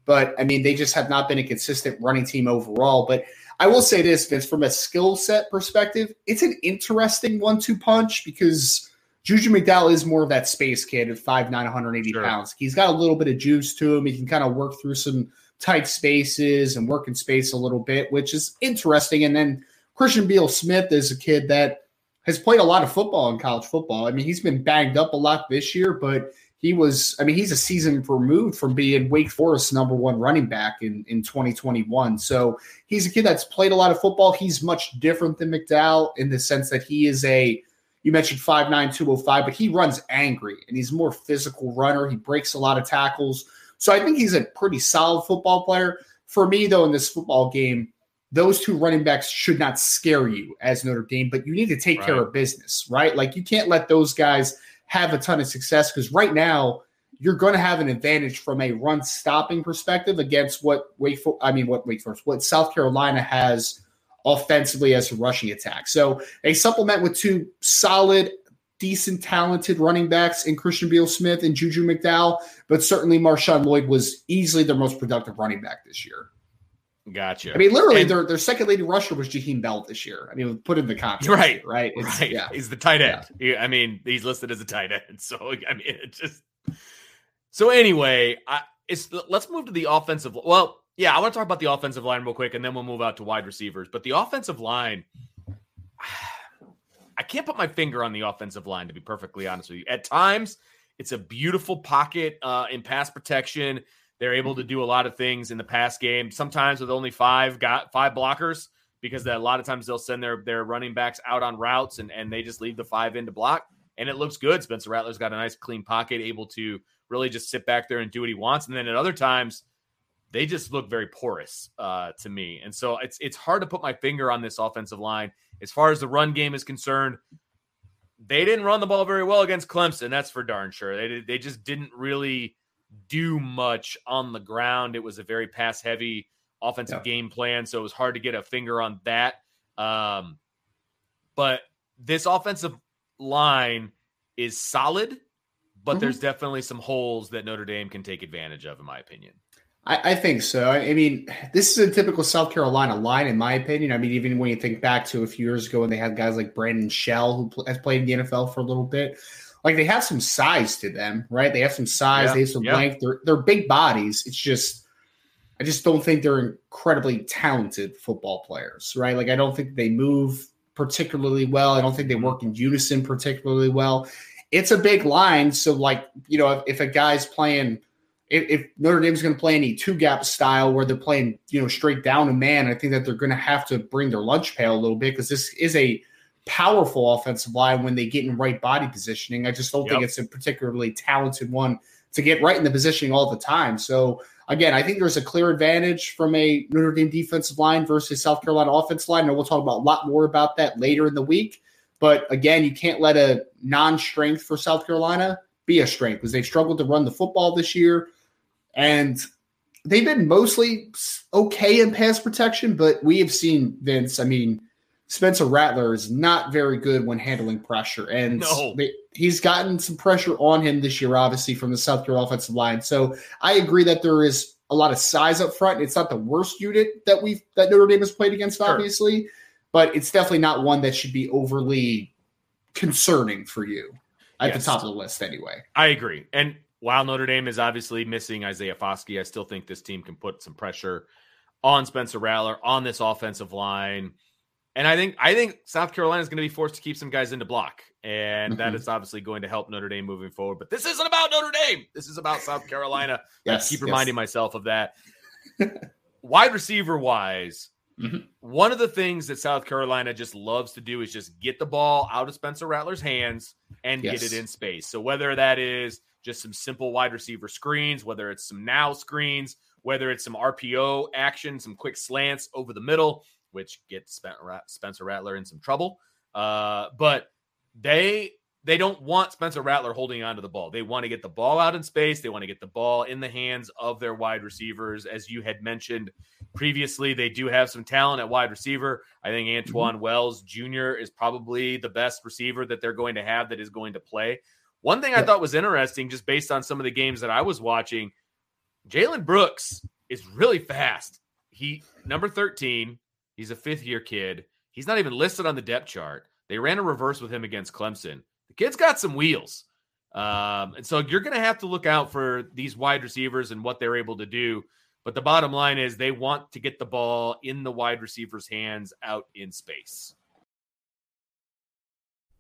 But I mean, they just have not been a consistent running team overall. But I will say this, Vince, from a skill set perspective, it's an interesting one two punch because Juju McDowell is more of that space kid at 5'9, 180 sure. pounds. He's got a little bit of juice to him. He can kind of work through some tight spaces and work in space a little bit, which is interesting. And then Christian Beal Smith is a kid that has played a lot of football in college football. I mean, he's been banged up a lot this year, but he was, I mean, he's a season removed from being Wake Forest's number one running back in, in 2021. So he's a kid that's played a lot of football. He's much different than McDowell in the sense that he is a, you mentioned 5'9, 205, but he runs angry and he's a more physical runner. He breaks a lot of tackles. So I think he's a pretty solid football player. For me, though, in this football game, those two running backs should not scare you as Notre Dame, but you need to take right. care of business, right? Like you can't let those guys have a ton of success because right now you're going to have an advantage from a run stopping perspective against what Wake, I mean, what Wake Forest, what South Carolina has offensively as a rushing attack. So they supplement with two solid, decent, talented running backs in Christian Beal Smith and Juju McDowell, but certainly Marshawn Lloyd was easily their most productive running back this year. Gotcha. I mean, literally, and, their their second leading rusher was Jaheim Bell this year. I mean, put in the context, right? Right? It's, right. Yeah. He's the tight end. Yeah. I mean, he's listed as a tight end. So I mean, it just. So anyway, I, it's let's move to the offensive. Well, yeah, I want to talk about the offensive line real quick, and then we'll move out to wide receivers. But the offensive line, I can't put my finger on the offensive line to be perfectly honest with you. At times, it's a beautiful pocket uh, in pass protection. They're able to mm-hmm. do a lot of things in the pass game. Sometimes with only five got five blockers because a lot of times they'll send their their running backs out on routes and and they just leave the five in to block and it looks good. Spencer Rattler's got a nice clean pocket, able to really just sit back there and do what he wants. And then at other times, they just look very porous uh, to me. And so it's it's hard to put my finger on this offensive line as far as the run game is concerned. They didn't run the ball very well against Clemson. That's for darn sure. They they just didn't really do much on the ground. It was a very pass heavy offensive yeah. game plan, so it was hard to get a finger on that. Um, but this offensive line is solid, but mm-hmm. there's definitely some holes that Notre Dame can take advantage of, in my opinion. I, I, think so. I mean, this is a typical South Carolina line, in my opinion. I mean, even when you think back to a few years ago when they had guys like Brandon Shell, who pl- has played in the NFL for a little bit, like they have some size to them, right? They have some size, yeah, they have some yeah. length. They're they're big bodies. It's just I just don't think they're incredibly talented football players, right? Like I don't think they move particularly well. I don't think they mm-hmm. work in unison particularly well. It's a big line. So, like, you know, if, if a guy's playing, if, if Notre Dame's going to play any two gap style where they're playing, you know, straight down a man, I think that they're going to have to bring their lunch pail a little bit because this is a powerful offensive line when they get in right body positioning. I just don't yep. think it's a particularly talented one to get right in the positioning all the time. So again, I think there's a clear advantage from a Notre Dame defensive line versus South Carolina offensive line. And we'll talk about a lot more about that later in the week. But again, you can't let a non-strength for South Carolina be a strength because they've struggled to run the football this year. And they've been mostly okay in pass protection, but we have seen Vince. I mean, Spencer Rattler is not very good when handling pressure, and no. they, he's gotten some pressure on him this year, obviously from the South Carolina offensive line. So I agree that there is a lot of size up front. It's not the worst unit that we've that Notre Dame has played against, sure. obviously, but it's definitely not one that should be overly concerning for you at yes. the top of the list, anyway. I agree, and while Notre Dame is obviously missing Isaiah Foskey, I still think this team can put some pressure on Spencer Rattler on this offensive line. And I think I think South Carolina is going to be forced to keep some guys into block, and mm-hmm. that is obviously going to help Notre Dame moving forward. But this isn't about Notre Dame. This is about South Carolina. yes, I keep reminding yes. myself of that. Wide receiver wise, mm-hmm. one of the things that South Carolina just loves to do is just get the ball out of Spencer Rattler's hands and yes. get it in space. So whether that is just some simple wide receiver screens, whether it's some now screens, whether it's some RPO action, some quick slants over the middle which gets Spencer Rattler in some trouble. Uh, but they they don't want Spencer Rattler holding onto the ball. They want to get the ball out in space. They want to get the ball in the hands of their wide receivers. As you had mentioned previously, they do have some talent at wide receiver. I think Antwane mm-hmm. Wells Jr. is probably the best receiver that they're going to have that is going to play. One thing I thought was interesting, just based on some of the games that I was watching, Jalen Brooks is really fast. He number 13, He's a fifth year kid. He's not even listed on the depth chart. They ran a reverse with him against Clemson. The kid's got some wheels. Um, and so you're going to have to look out for these wide receivers and what they're able to do. But the bottom line is they want to get the ball in the wide receiver's hands out in space.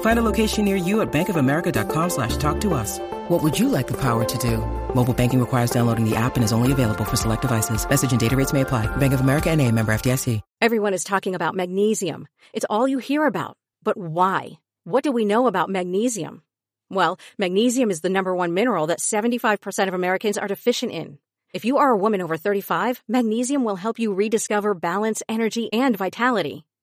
Find a location near you at bankofamerica.com slash talk to us. What would you like the power to do? Mobile banking requires downloading the app and is only available for select devices. Message and data rates may apply. Bank of America and a member FDIC. Everyone is talking about magnesium. It's all you hear about. But why? What do we know about magnesium? Well, magnesium is the number one mineral that 75% of Americans are deficient in. If you are a woman over 35, magnesium will help you rediscover balance, energy, and vitality.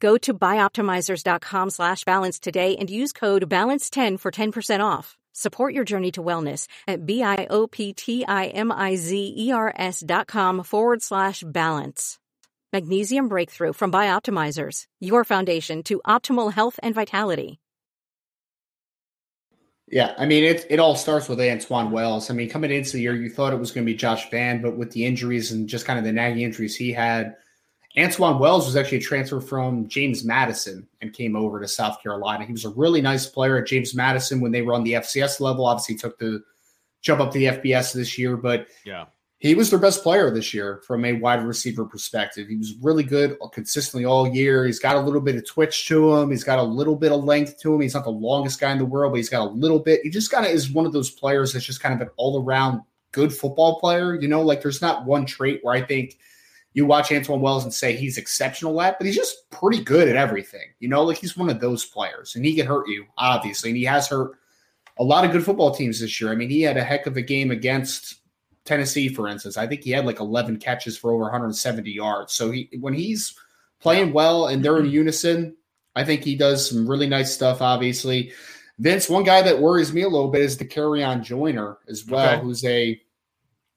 Go to bioptimizers.com slash balance today and use code BALANCE10 for 10% off. Support your journey to wellness at B-I-O-P-T-I-M-I-Z-E-R-S dot com forward slash balance. Magnesium Breakthrough from Bioptimizers, your foundation to optimal health and vitality. Yeah, I mean it. It all starts with Antwane Wells. I mean, coming into the year, you thought it was going to be Josh Vann, but with the injuries and just kind of the nagging injuries he had, Antwane Wells was actually a transfer from James Madison and came over to South Carolina. He was a really nice player at James Madison when they were on the FCS level. Obviously, took the jump up to the FBS this year, but yeah, he was their best player this year from a wide receiver perspective. He was really good consistently all year. He's got a little bit of twitch to him. He's got a little bit of length to him. He's not the longest guy in the world, but he's got a little bit. He just kind of is one of those players that's just kind of an all around good football player. You know, like there's not one trait where I think you watch Antwane Wells and say he's exceptional at, but he's just pretty good at everything. You know, like he's one of those players and he can hurt you, obviously. And he has hurt a lot of good football teams this year. I mean, he had a heck of a game against Tennessee, for instance, I think he had like 11 catches for over 170 yards. So he when he's playing well, and they're in mm-hmm. unison. I think he does some really nice stuff. Obviously, Vince. One guy that worries me a little bit is Dakereon Joyner as well, Okay. who's a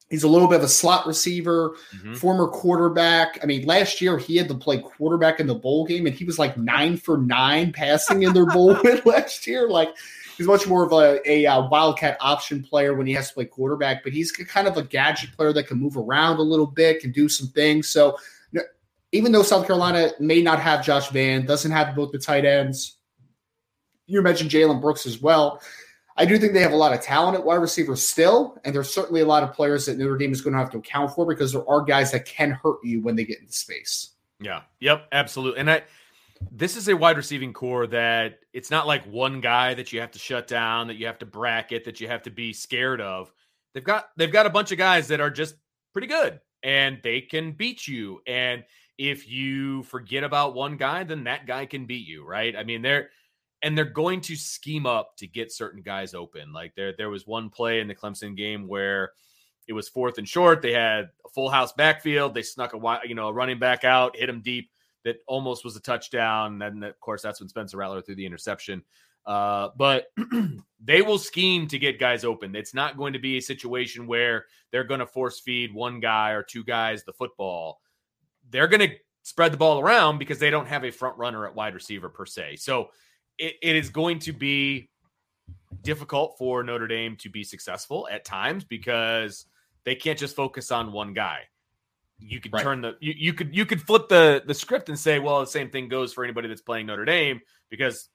he's a little bit of a slot receiver, Mhm. former quarterback. I mean, last year he had to play quarterback in the bowl game, and he was like nine for nine passing in their bowl win last year. Like he's much more of a, a, uh wildcat option player when he has to play quarterback, but he's kind of a gadget player that can move around a little bit, can do some things. So you know, even though South Carolina may not have Josh Vann, doesn't have both the tight ends, you mentioned Jalen Brooks as well. I do think they have a lot of talent at wide receiver still, and there's certainly a lot of players that Notre Dame is going to have to account for because there are guys that can hurt you when they get into space. Yeah. Yep. Absolutely. And I, this is a wide receiving core that it's not like one guy that you have to shut down, that you have to bracket, that you have to be scared of. They've got they've got a bunch of guys that are just pretty good and they can beat you. And if you forget about one guy, then that guy can beat you, right? I mean, they're and they're going to scheme up to get certain guys open. Like there there was one play in the Clemson game where it was fourth and short. They had a full house backfield. They snuck a you know a running back out, hit him deep. That almost was a touchdown. And of course that's when Spencer Rattler threw the interception. Uh, but they will scheme to get guys open. It's not going to be a situation where they're going to force feed one guy or two guys the football. They're going to spread the ball around because they don't have a front runner at wide receiver per se. So it, it is going to be difficult for Notre Dame to be successful at times because they can't just focus on one guy. You could Right. turn the you, you could you could flip the the script and say, well, the same thing goes for anybody that's playing Notre Dame because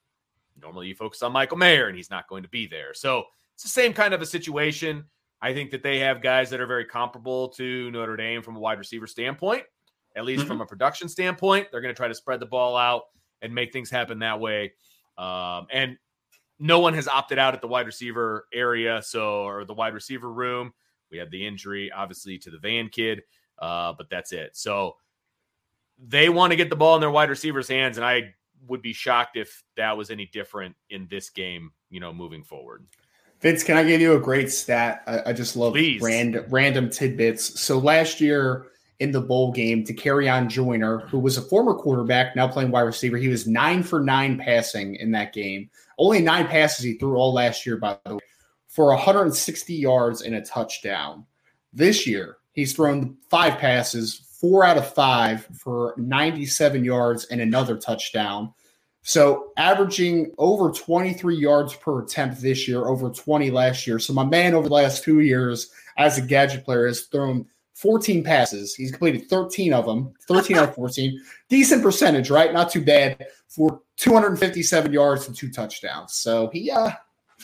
normally you focus on Michael Mayer and he's not going to be there. So it's the same kind of a situation. I think that they have guys that are very comparable to Notre Dame from a wide receiver standpoint, at least mm-hmm. from a production standpoint. They're going to try to spread the ball out and make things happen that way. Um, and no one has opted out at the wide receiver area, so or the wide receiver room. We had the injury, obviously, to the Vann kid, uh, but that's it. So they want to get the ball in their wide receivers' hands, and I would be shocked if that was any different in this game. You know, moving forward. Vince, can I give you a great stat? I, I just love Please. random random tidbits. So last year in the bowl game, Dakereon Joyner, who was a former quarterback, now playing wide receiver, he was nine for nine passing in that game. Only nine passes he threw all last year, by the way, for 160 yards and a touchdown. This year, he's thrown five passes, four out of five for 97 yards and another touchdown. So averaging over 23 yards per attempt this year, over 20 last year. So my man over the last two years as a gadget player has thrown 14 passes. He's completed 13 of them, 13 out of 14. Decent percentage, right? Not too bad for 257 yards and two touchdowns. So he uh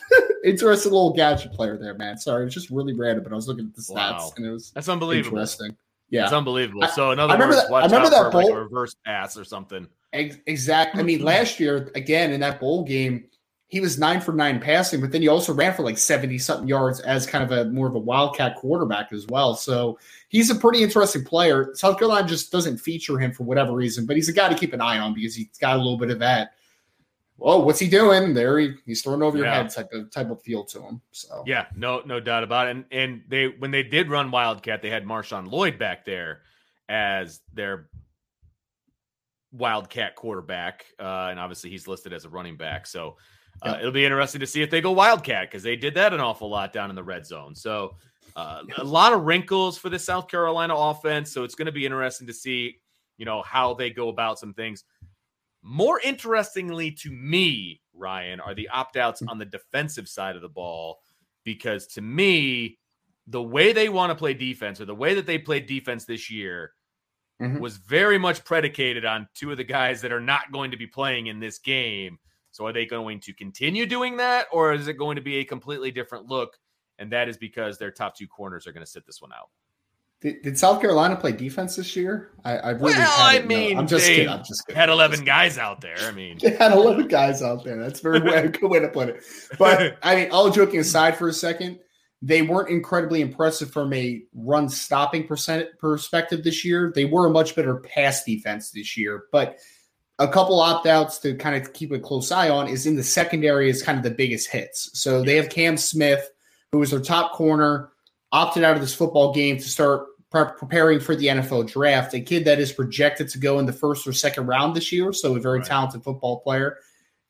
interesting little gadget player there, man. Sorry, it was just really random, but I was looking at the stats Wow. and it was That's unbelievable. interesting. Yeah, It's unbelievable. So in other I remember words, that- I remember that for like a reverse pass or something. Ex- Exactly. I mean, last year again in that bowl game, he was nine for nine passing, but then he also ran for like seventy something yards as kind of a more of a wildcat quarterback as well. So he's a pretty interesting player. South Carolina just doesn't feature him for whatever reason, but he's a guy to keep an eye on because he's got a little bit of that. Oh, what's he doing? There, he, he's throwing over your Yeah. head type of type of feel to him. So Yeah, no, no doubt about it. And and they when they did run Wildcat, they had Marshawn Lloyd back there as their Wildcat quarterback, uh, and obviously he's listed as a running back. So uh, it'll be interesting to see if they go Wildcat because they did that an awful lot down in the red zone. So uh, a lot of wrinkles for the South Carolina offense. So it's going to be interesting to see, you know, how they go about some things. More interestingly to me, Ryan, are the opt outs on the defensive side of the ball because to me, the way they want to play defense or the way that they played defense this year Mhm. was very much predicated on two of the guys that are not going to be playing in this game. So are they going to continue doing that or is it going to be a completely different look? And that is because their top two corners are going to sit this one out. did, did South Carolina play defense this year? I, I really Well, I haven't, no. mean, I'm just kidding. I'm just kidding. Had 11 just guys out there. I mean, They had 11 guys out there. That's very way, good way to put it. But I mean, all joking aside for a second, they weren't incredibly impressive from a run stopping percent perspective this year. They were a much better pass defense this year. But a couple opt outs to kind of keep a close eye on is in the secondary is kind of the biggest hits. So they have Cam Smith, who was their top corner, opted out of this football game to start pre- preparing for the NFL draft, a kid that is projected to go in the first or second round this year, so a very Right. talented football player.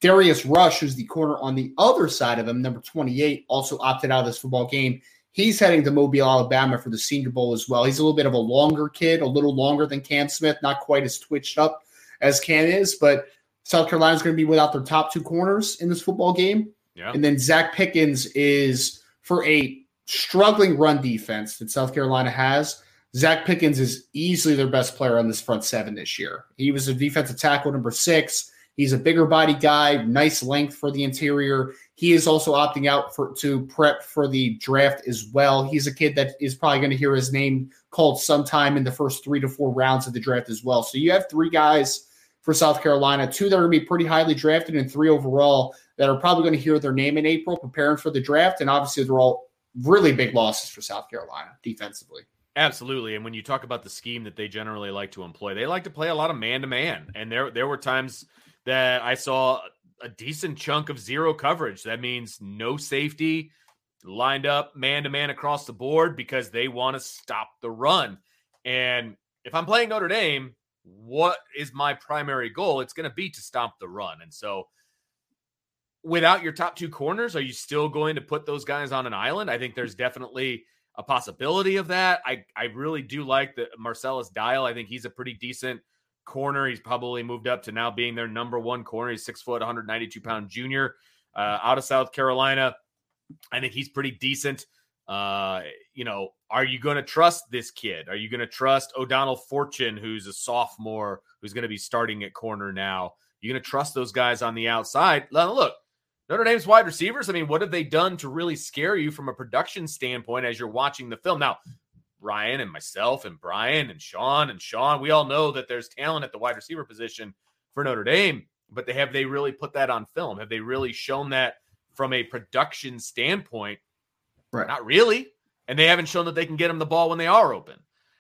Darius Rush, who's the corner on the other side of him, number 28, also opted out of this football game. He's heading to Mobile, Alabama for the Senior Bowl as well. He's a little bit of a longer kid, a little longer than Cam Smith, not quite as twitched up as Cam is, but South Carolina's going to be without their top two corners in this football game. Yeah. And then Zacch Pickens is for a struggling run defense that South Carolina has. Zacch Pickens is easily their best player on this front seven this year. He was a defensive tackle number six. He's a bigger body guy, nice length for the interior. He is also opting out for to prep for the draft as well. He's a kid that is probably going to hear his name called sometime in the first three to four rounds of the draft as well. So you have three guys for South Carolina, two that are going to be pretty highly drafted, and three overall that are probably going to hear their name in April, preparing for the draft. And obviously, they're all really big losses for South Carolina defensively. Absolutely. And when you talk about the scheme that they generally like to employ, they like to play a lot of man to man. And there there were times that I saw a decent chunk of zero coverage. That means no safety, lined up man to man across the board because they want to stop the run. And if I'm playing Notre Dame, what is my primary goal? It's going to be to stop the run. And so without your top two corners, are you still going to put those guys on an island? I think there's definitely a possibility of that. I I really do like the Marcellus Dial. I think he's a pretty decent corner. He's probably moved up to now being their number one corner. He's six foot, 192 pound junior uh, out of South Carolina. I think he's pretty decent. Uh, you know, are you going to trust this kid? Are you going to trust O'Donnell Fortune, who's a sophomore, who's going to be starting at corner now? You going to trust those guys on the outside? Now, look, Notre Dame's wide receivers. I mean, what have they done to really scare you from a production standpoint as you're watching the film? Now, Ryan and myself and Brian and Sean and Sean, we all know that there's talent at the wide receiver position for Notre Dame, but they have they really put that on film? Have they really shown that from a production standpoint? Right. Not really. And they haven't shown that they can get them the ball when they are open.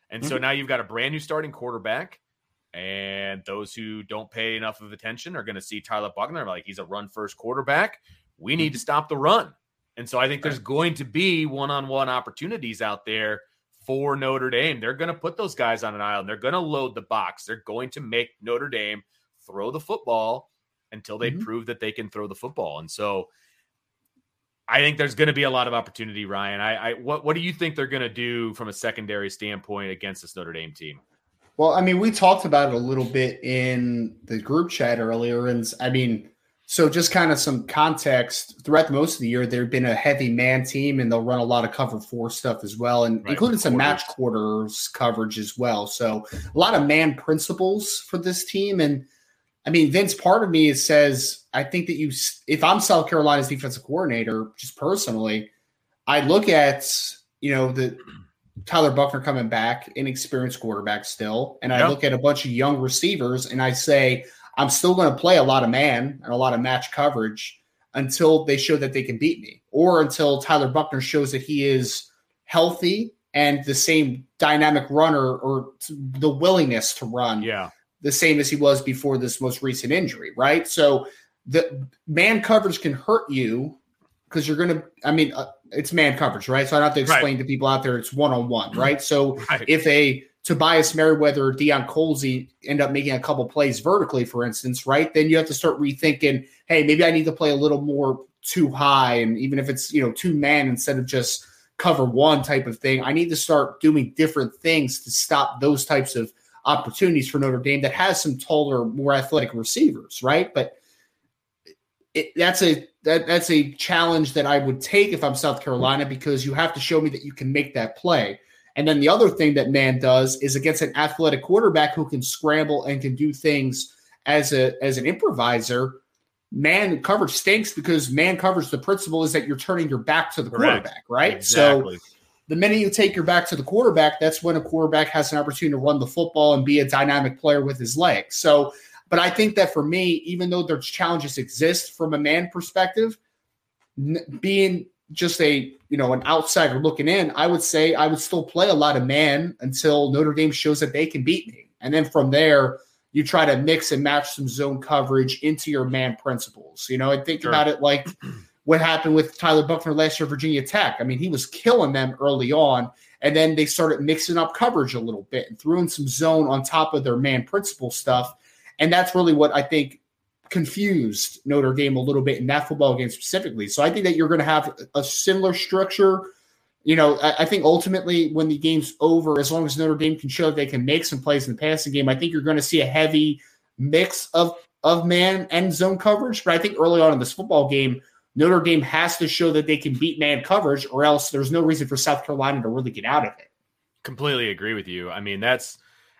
And so now you've got a brand new starting quarterback. And those who don't pay enough of attention are going to see Tyler Buchner like he's a run first quarterback. We need to stop the run. And so I think there's going to be one on one opportunities out there for Notre Dame. They're going to put those guys on an island. They're going to load the box. They're going to make Notre Dame throw the football until they Mhm. prove that they can throw the football. And so I think there's going to be a lot of opportunity, Ryan. I, I what what do you think they're going to do from a secondary standpoint against this Notre Dame team? Well, I mean, we talked about it a little bit in the group chat earlier. And I mean, so just kind of some context throughout most of the year, they've been a heavy man team and they'll run a lot of cover four stuff as well, and Right, including some match quarters coverage as well. So a lot of man principles for this team. And I mean, Vince, part of me says, I think that you, if I'm South Carolina's defensive coordinator, just personally, I look at, you know, the Tyler Buchner coming back, inexperienced quarterback still, and I Yeah. look at a bunch of young receivers and I say, I'm still going to play a lot of man and a lot of match coverage until they show that they can beat me, or until Tyler Buchner shows that he is healthy and the same dynamic runner or the willingness to run Yeah, the same as he was before this most recent injury, right? So the man coverage can hurt you because you're going to, I mean, uh, it's man coverage, right? So I don't have to Right. explain to people out there it's one on one, right? So right. if a Tobias Merriweather or Deion Colzie end up making a couple plays vertically, for instance, right? Then you have to start rethinking, hey, maybe I need to play a little more too high. And even if it's, you know, two man instead of just cover one type of thing, I need to start doing different things to stop those types of opportunities for Notre Dame that has some taller, more athletic receivers, right? But it, that's a that that's a challenge that I would take if I'm South Carolina because you have to show me that you can make that play. And then the other thing that man does is against an athletic quarterback who can scramble and can do things as a as an improviser. Man coverage stinks because man coverage. The principle is that you're turning your back to the Correct. quarterback, right? So Exactly. The minute you take your back to the quarterback, that's when a quarterback has an opportunity to run the football and be a dynamic player with his legs. So, but I think that for me, even though there's challenges exist from a man perspective, n- being just a you know an outsider looking in, I would say I would still play a lot of man until Notre Dame shows that they can beat me, and then from there you try to mix and match some zone coverage into your man principles. You know, I think Sure. about it like what happened with Tyler Buchner last year, Virginia Tech. I mean, he was killing them early on, and then they started mixing up coverage a little bit and threw in some zone on top of their man principle stuff. And that's really what I think confused Notre Dame a little bit in that football game specifically. So I think that you're going to have a similar structure. You know, I, I, think ultimately when the game's over, as long as Notre Dame can show that they can make some plays in the passing game, I think you're going to see a heavy mix of of man and zone coverage. But I think early on in this football game, Notre Dame has to show that they can beat man coverage, or else there's no reason for South Carolina to really get out of it. Completely agree with you. I mean, that's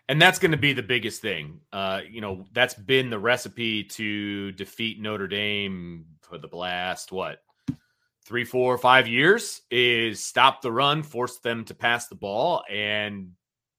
and that's going to be the biggest thing. Uh, you know, that's been the recipe to defeat Notre Dame for the last what three, four, five years is stop the run, force them to pass the ball, and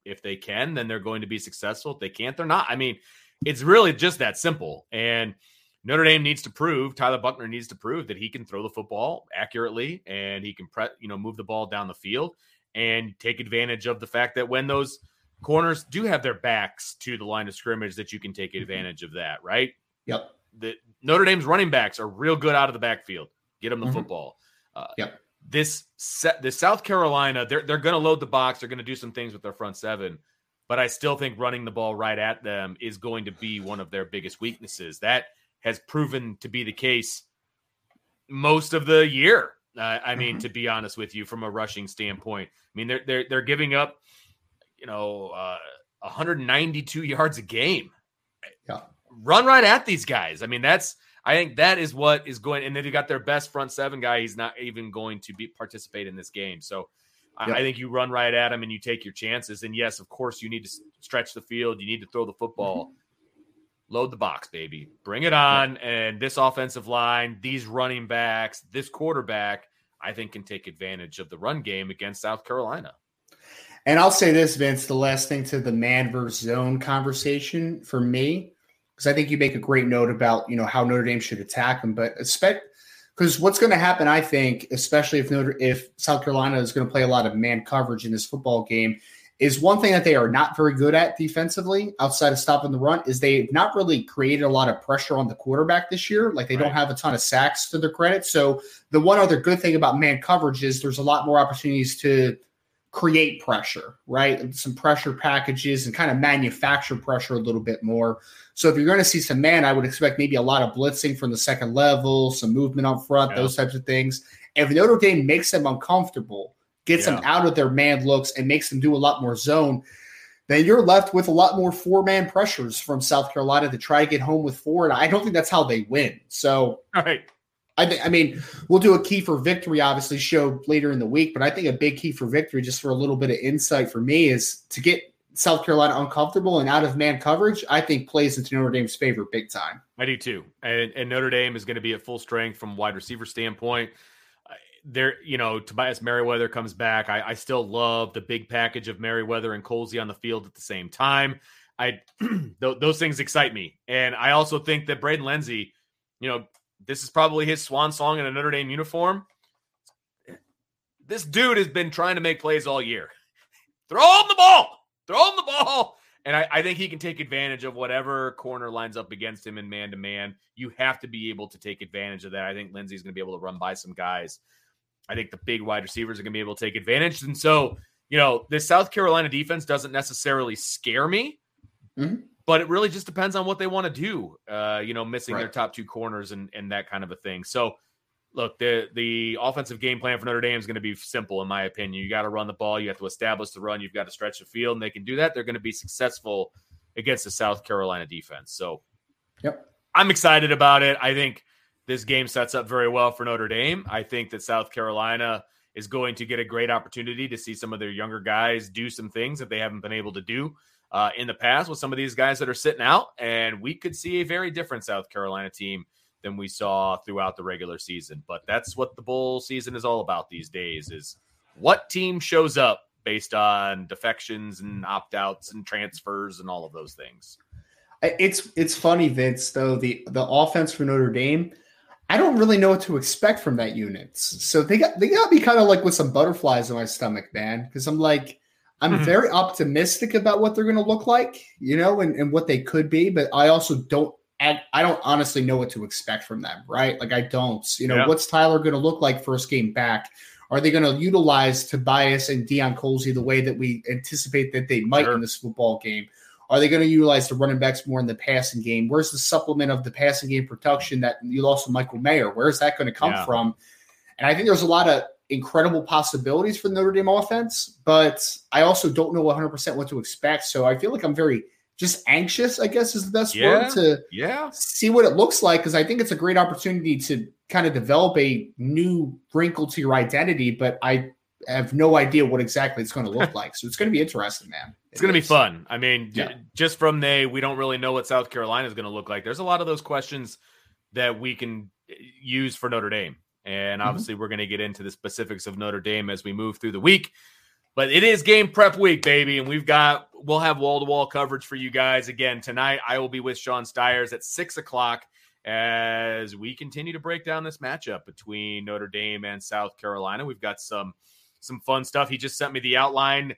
if they can, then they're going to be successful. If they can't, they're not. I mean, it's really just that simple. And Notre Dame needs to prove Tyler Buchner needs to prove that he can throw the football accurately and he can pre- you know move the ball down the field and take advantage of the fact that when those corners do have their backs to the line of scrimmage that you can take mm-hmm. advantage of that, right? Yep. The Notre Dame's running backs are real good out of the backfield. Get them the mm-hmm. football. Uh, yep. This set the South Carolina, they're they're going to load the box. They're going to do some things with their front seven, but I still think running the ball right at them is going to be one of their biggest weaknesses. That has proven to be the case most of the year. Uh, I mean, mm-hmm. to be honest with you, from a rushing standpoint, I mean they're they're they're giving up, you know, uh, 192 yards a game. Yeah. Run right at these guys. I mean, that's I think that is what is going. And then you got their best front seven guy. He's not even going to be participate in this game. So yep. I think you run right at him and you take your chances. And yes, of course, you need to stretch the field. You need to throw the football. Mm-hmm load the box, baby. Bring it on. And this offensive line, these running backs, this quarterback, I think can take advantage of the run game against South Carolina. And I'll say this, Vince, the last thing to the man versus zone conversation for me, because I think you make a great note about, you know, how Notre Dame should attack them, but expect because what's going to happen, I think, especially if Notre if South Carolina is going to play a lot of man coverage in this football game, is one thing that they are not very good at defensively outside of stopping the run is they've not really created a lot of pressure on the quarterback this year. Like they right. don't have a ton of sacks to their credit. So the one other good thing about man coverage is there's a lot more opportunities to create pressure, right? Some pressure packages and kind of manufacture pressure a little bit more. So if you're going to see some man, I would expect maybe a lot of blitzing from the second level, some movement up front, yeah. those types of things. if Notre Dame makes them uncomfortable, gets yeah. them out of their man looks and makes them do a lot more zone, then you're left with a lot more four man pressures from South Carolina to try to get home with four. And I don't think that's how they win. So, all right. I think, I mean, we'll do a key for victory, obviously, show later in the week. But I think a big key for victory, just for a little bit of insight for me, is to get South Carolina uncomfortable and out of man coverage. I think plays into Notre Dame's favor big time. I do too. And, and Notre Dame is going to be at full strength from wide receiver standpoint there, you know, Tobias Merriweather comes back. I, I still love the big package of Merriweather and Colzie on the field at the same time. I th- those things excite me, and I also think that Braden Lenzy, you know, this is probably his swan song in a Notre Dame uniform. This dude has been trying to make plays all year. Throw him the ball. Throw him the ball. And I, I, think he can take advantage of whatever corner lines up against him in man to man. You have to be able to take advantage of that. I think Lenzy's going to be able to run by some guys I think the big wide receivers are going to be able to take advantage. And so, you know, this South Carolina defense doesn't necessarily scare me, mm-hmm. but it really just depends on what they want to do. Uh, you know, missing right. their top two corners and and that kind of a thing. So, look, the the offensive game plan for Notre Dame is going to be simple, in my opinion. You got to run the ball, you have to establish the run, you've got to stretch the field, and they can do that. They're going to be successful against the South Carolina defense. So, yep, I'm excited about it. I think this game sets up very well for Notre Dame. I think that South Carolina is going to get a great opportunity to see some of their younger guys do some things that they haven't been able to do uh, in the past with some of these guys that are sitting out. And we could see a very different South Carolina team than we saw throughout the regular season. But that's what the bowl season is all about these days is what team shows up based on defections and opt-outs and transfers and all of those things. It's it's funny, Vince, though, the the offense for Notre Dame – I don't really know what to expect from that unit. So they got they got me kind of like with some butterflies in my stomach, man. Because I'm like, I'm mm-hmm. very optimistic about what they're gonna look like, you know, and, and what they could be, but I also don't I, I don't honestly know what to expect from them, right? Like I don't. You know, Yeah. what's Tyler going to look like first game back? Are they going to utilize Tobias and Deion Colzie the way that we anticipate that they might Sure. in this football game? Are they going to utilize the running backs more in the passing game? Where's the supplement of the passing game production that you lost to Michael Mayer? Where's that going to come Yeah. from? And I think there's a lot of incredible possibilities for the Notre Dame offense, but I also don't know 100% what to expect. So I feel like I'm very just anxious, I guess is the best Yeah. word to Yeah. see what it looks like because I think it's a great opportunity to kind of develop a new wrinkle to your identity, but I have no idea what exactly it's going to look like. So it's going to be interesting, man. It's going to be fun. I mean, Yeah. just from they, we don't really know what South Carolina is going to look like. There's a lot of those questions that we can eh, use for Notre Dame. And Mhm. obviously, we're going to get into the specifics of Notre Dame as we move through the week. But it is game prep week, baby. And we've got, we'll have wall to wall coverage for you guys. Again, tonight, I will be with Sean Stires at six o'clock as we continue to break down this matchup between Notre Dame and South Carolina. We've got some some fun stuff. He just sent me the outline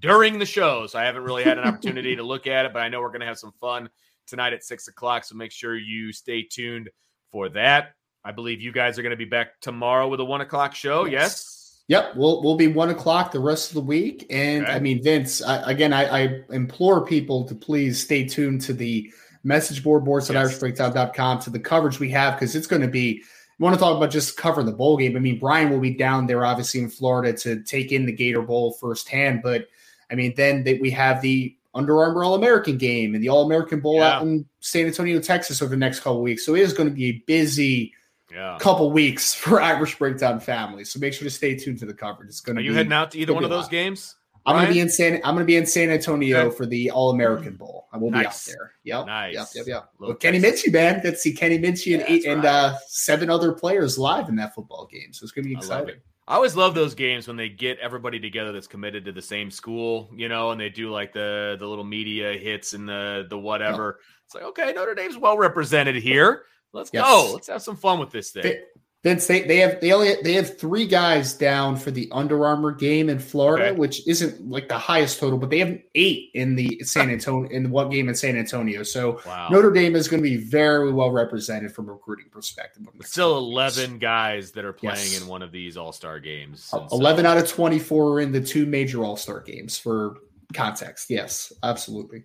during the show, so I haven't really had an opportunity to look at it, but I know we're going to have some fun tonight at six o'clock. So make sure you stay tuned for that. I believe you guys are going to be back tomorrow with a one o'clock show. Yes. Yep, we'll we'll be one o'clock the rest of the week, and Okay. I mean Vince. I, again, I, I implore people to please stay tuned to the message board boards at Yes. irishbreakdown.com to the coverage we have because it's going to be. We want to talk about just covering the bowl game. I mean, Brian will be down there, obviously in Florida, to take in the Gator Bowl firsthand. But I mean, then that we have the Under Armour All American game and the All American Bowl Yeah. out in San Antonio, Texas, over the next couple weeks. So it is going to be a busy Yeah. couple weeks for Irish Breakdown family. So make sure to stay tuned to the coverage. It's going to Are you be. heading out to either one of those games? I'm going to be in San. I'm going to be in San Antonio Okay. for the All American Bowl. I will be out there. Yep. Nice. Yep. Yep. Yep. Little With Kenny Texas. Minchey, man. Get to see Kenny Minchey and eight that's and uh, seven other players live in that football game. So it's going to be I love exciting. it. I always love those games when they get everybody together that's committed to the same school, you know, and they do like the the little media hits and the the whatever. It's like, okay, Notre Dame's well represented here. Let's Yes. go. Let's have some fun with this thing. Vin- Vince, they, they have they only they have three guys down for the Under Armour game in Florida, Okay. which isn't like the highest total, but they have eight in the San Antonio in one game in San Antonio. So Wow. Notre Dame is going to be very well represented from a recruiting perspective. over the next Still weeks. 11 guys that are playing Yes. in one of these All Star games. Uh, and so- uh, 11 out of 24 are in the two major All Star games for context. Yes, absolutely.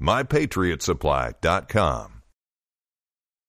MyPatriotSupply.com.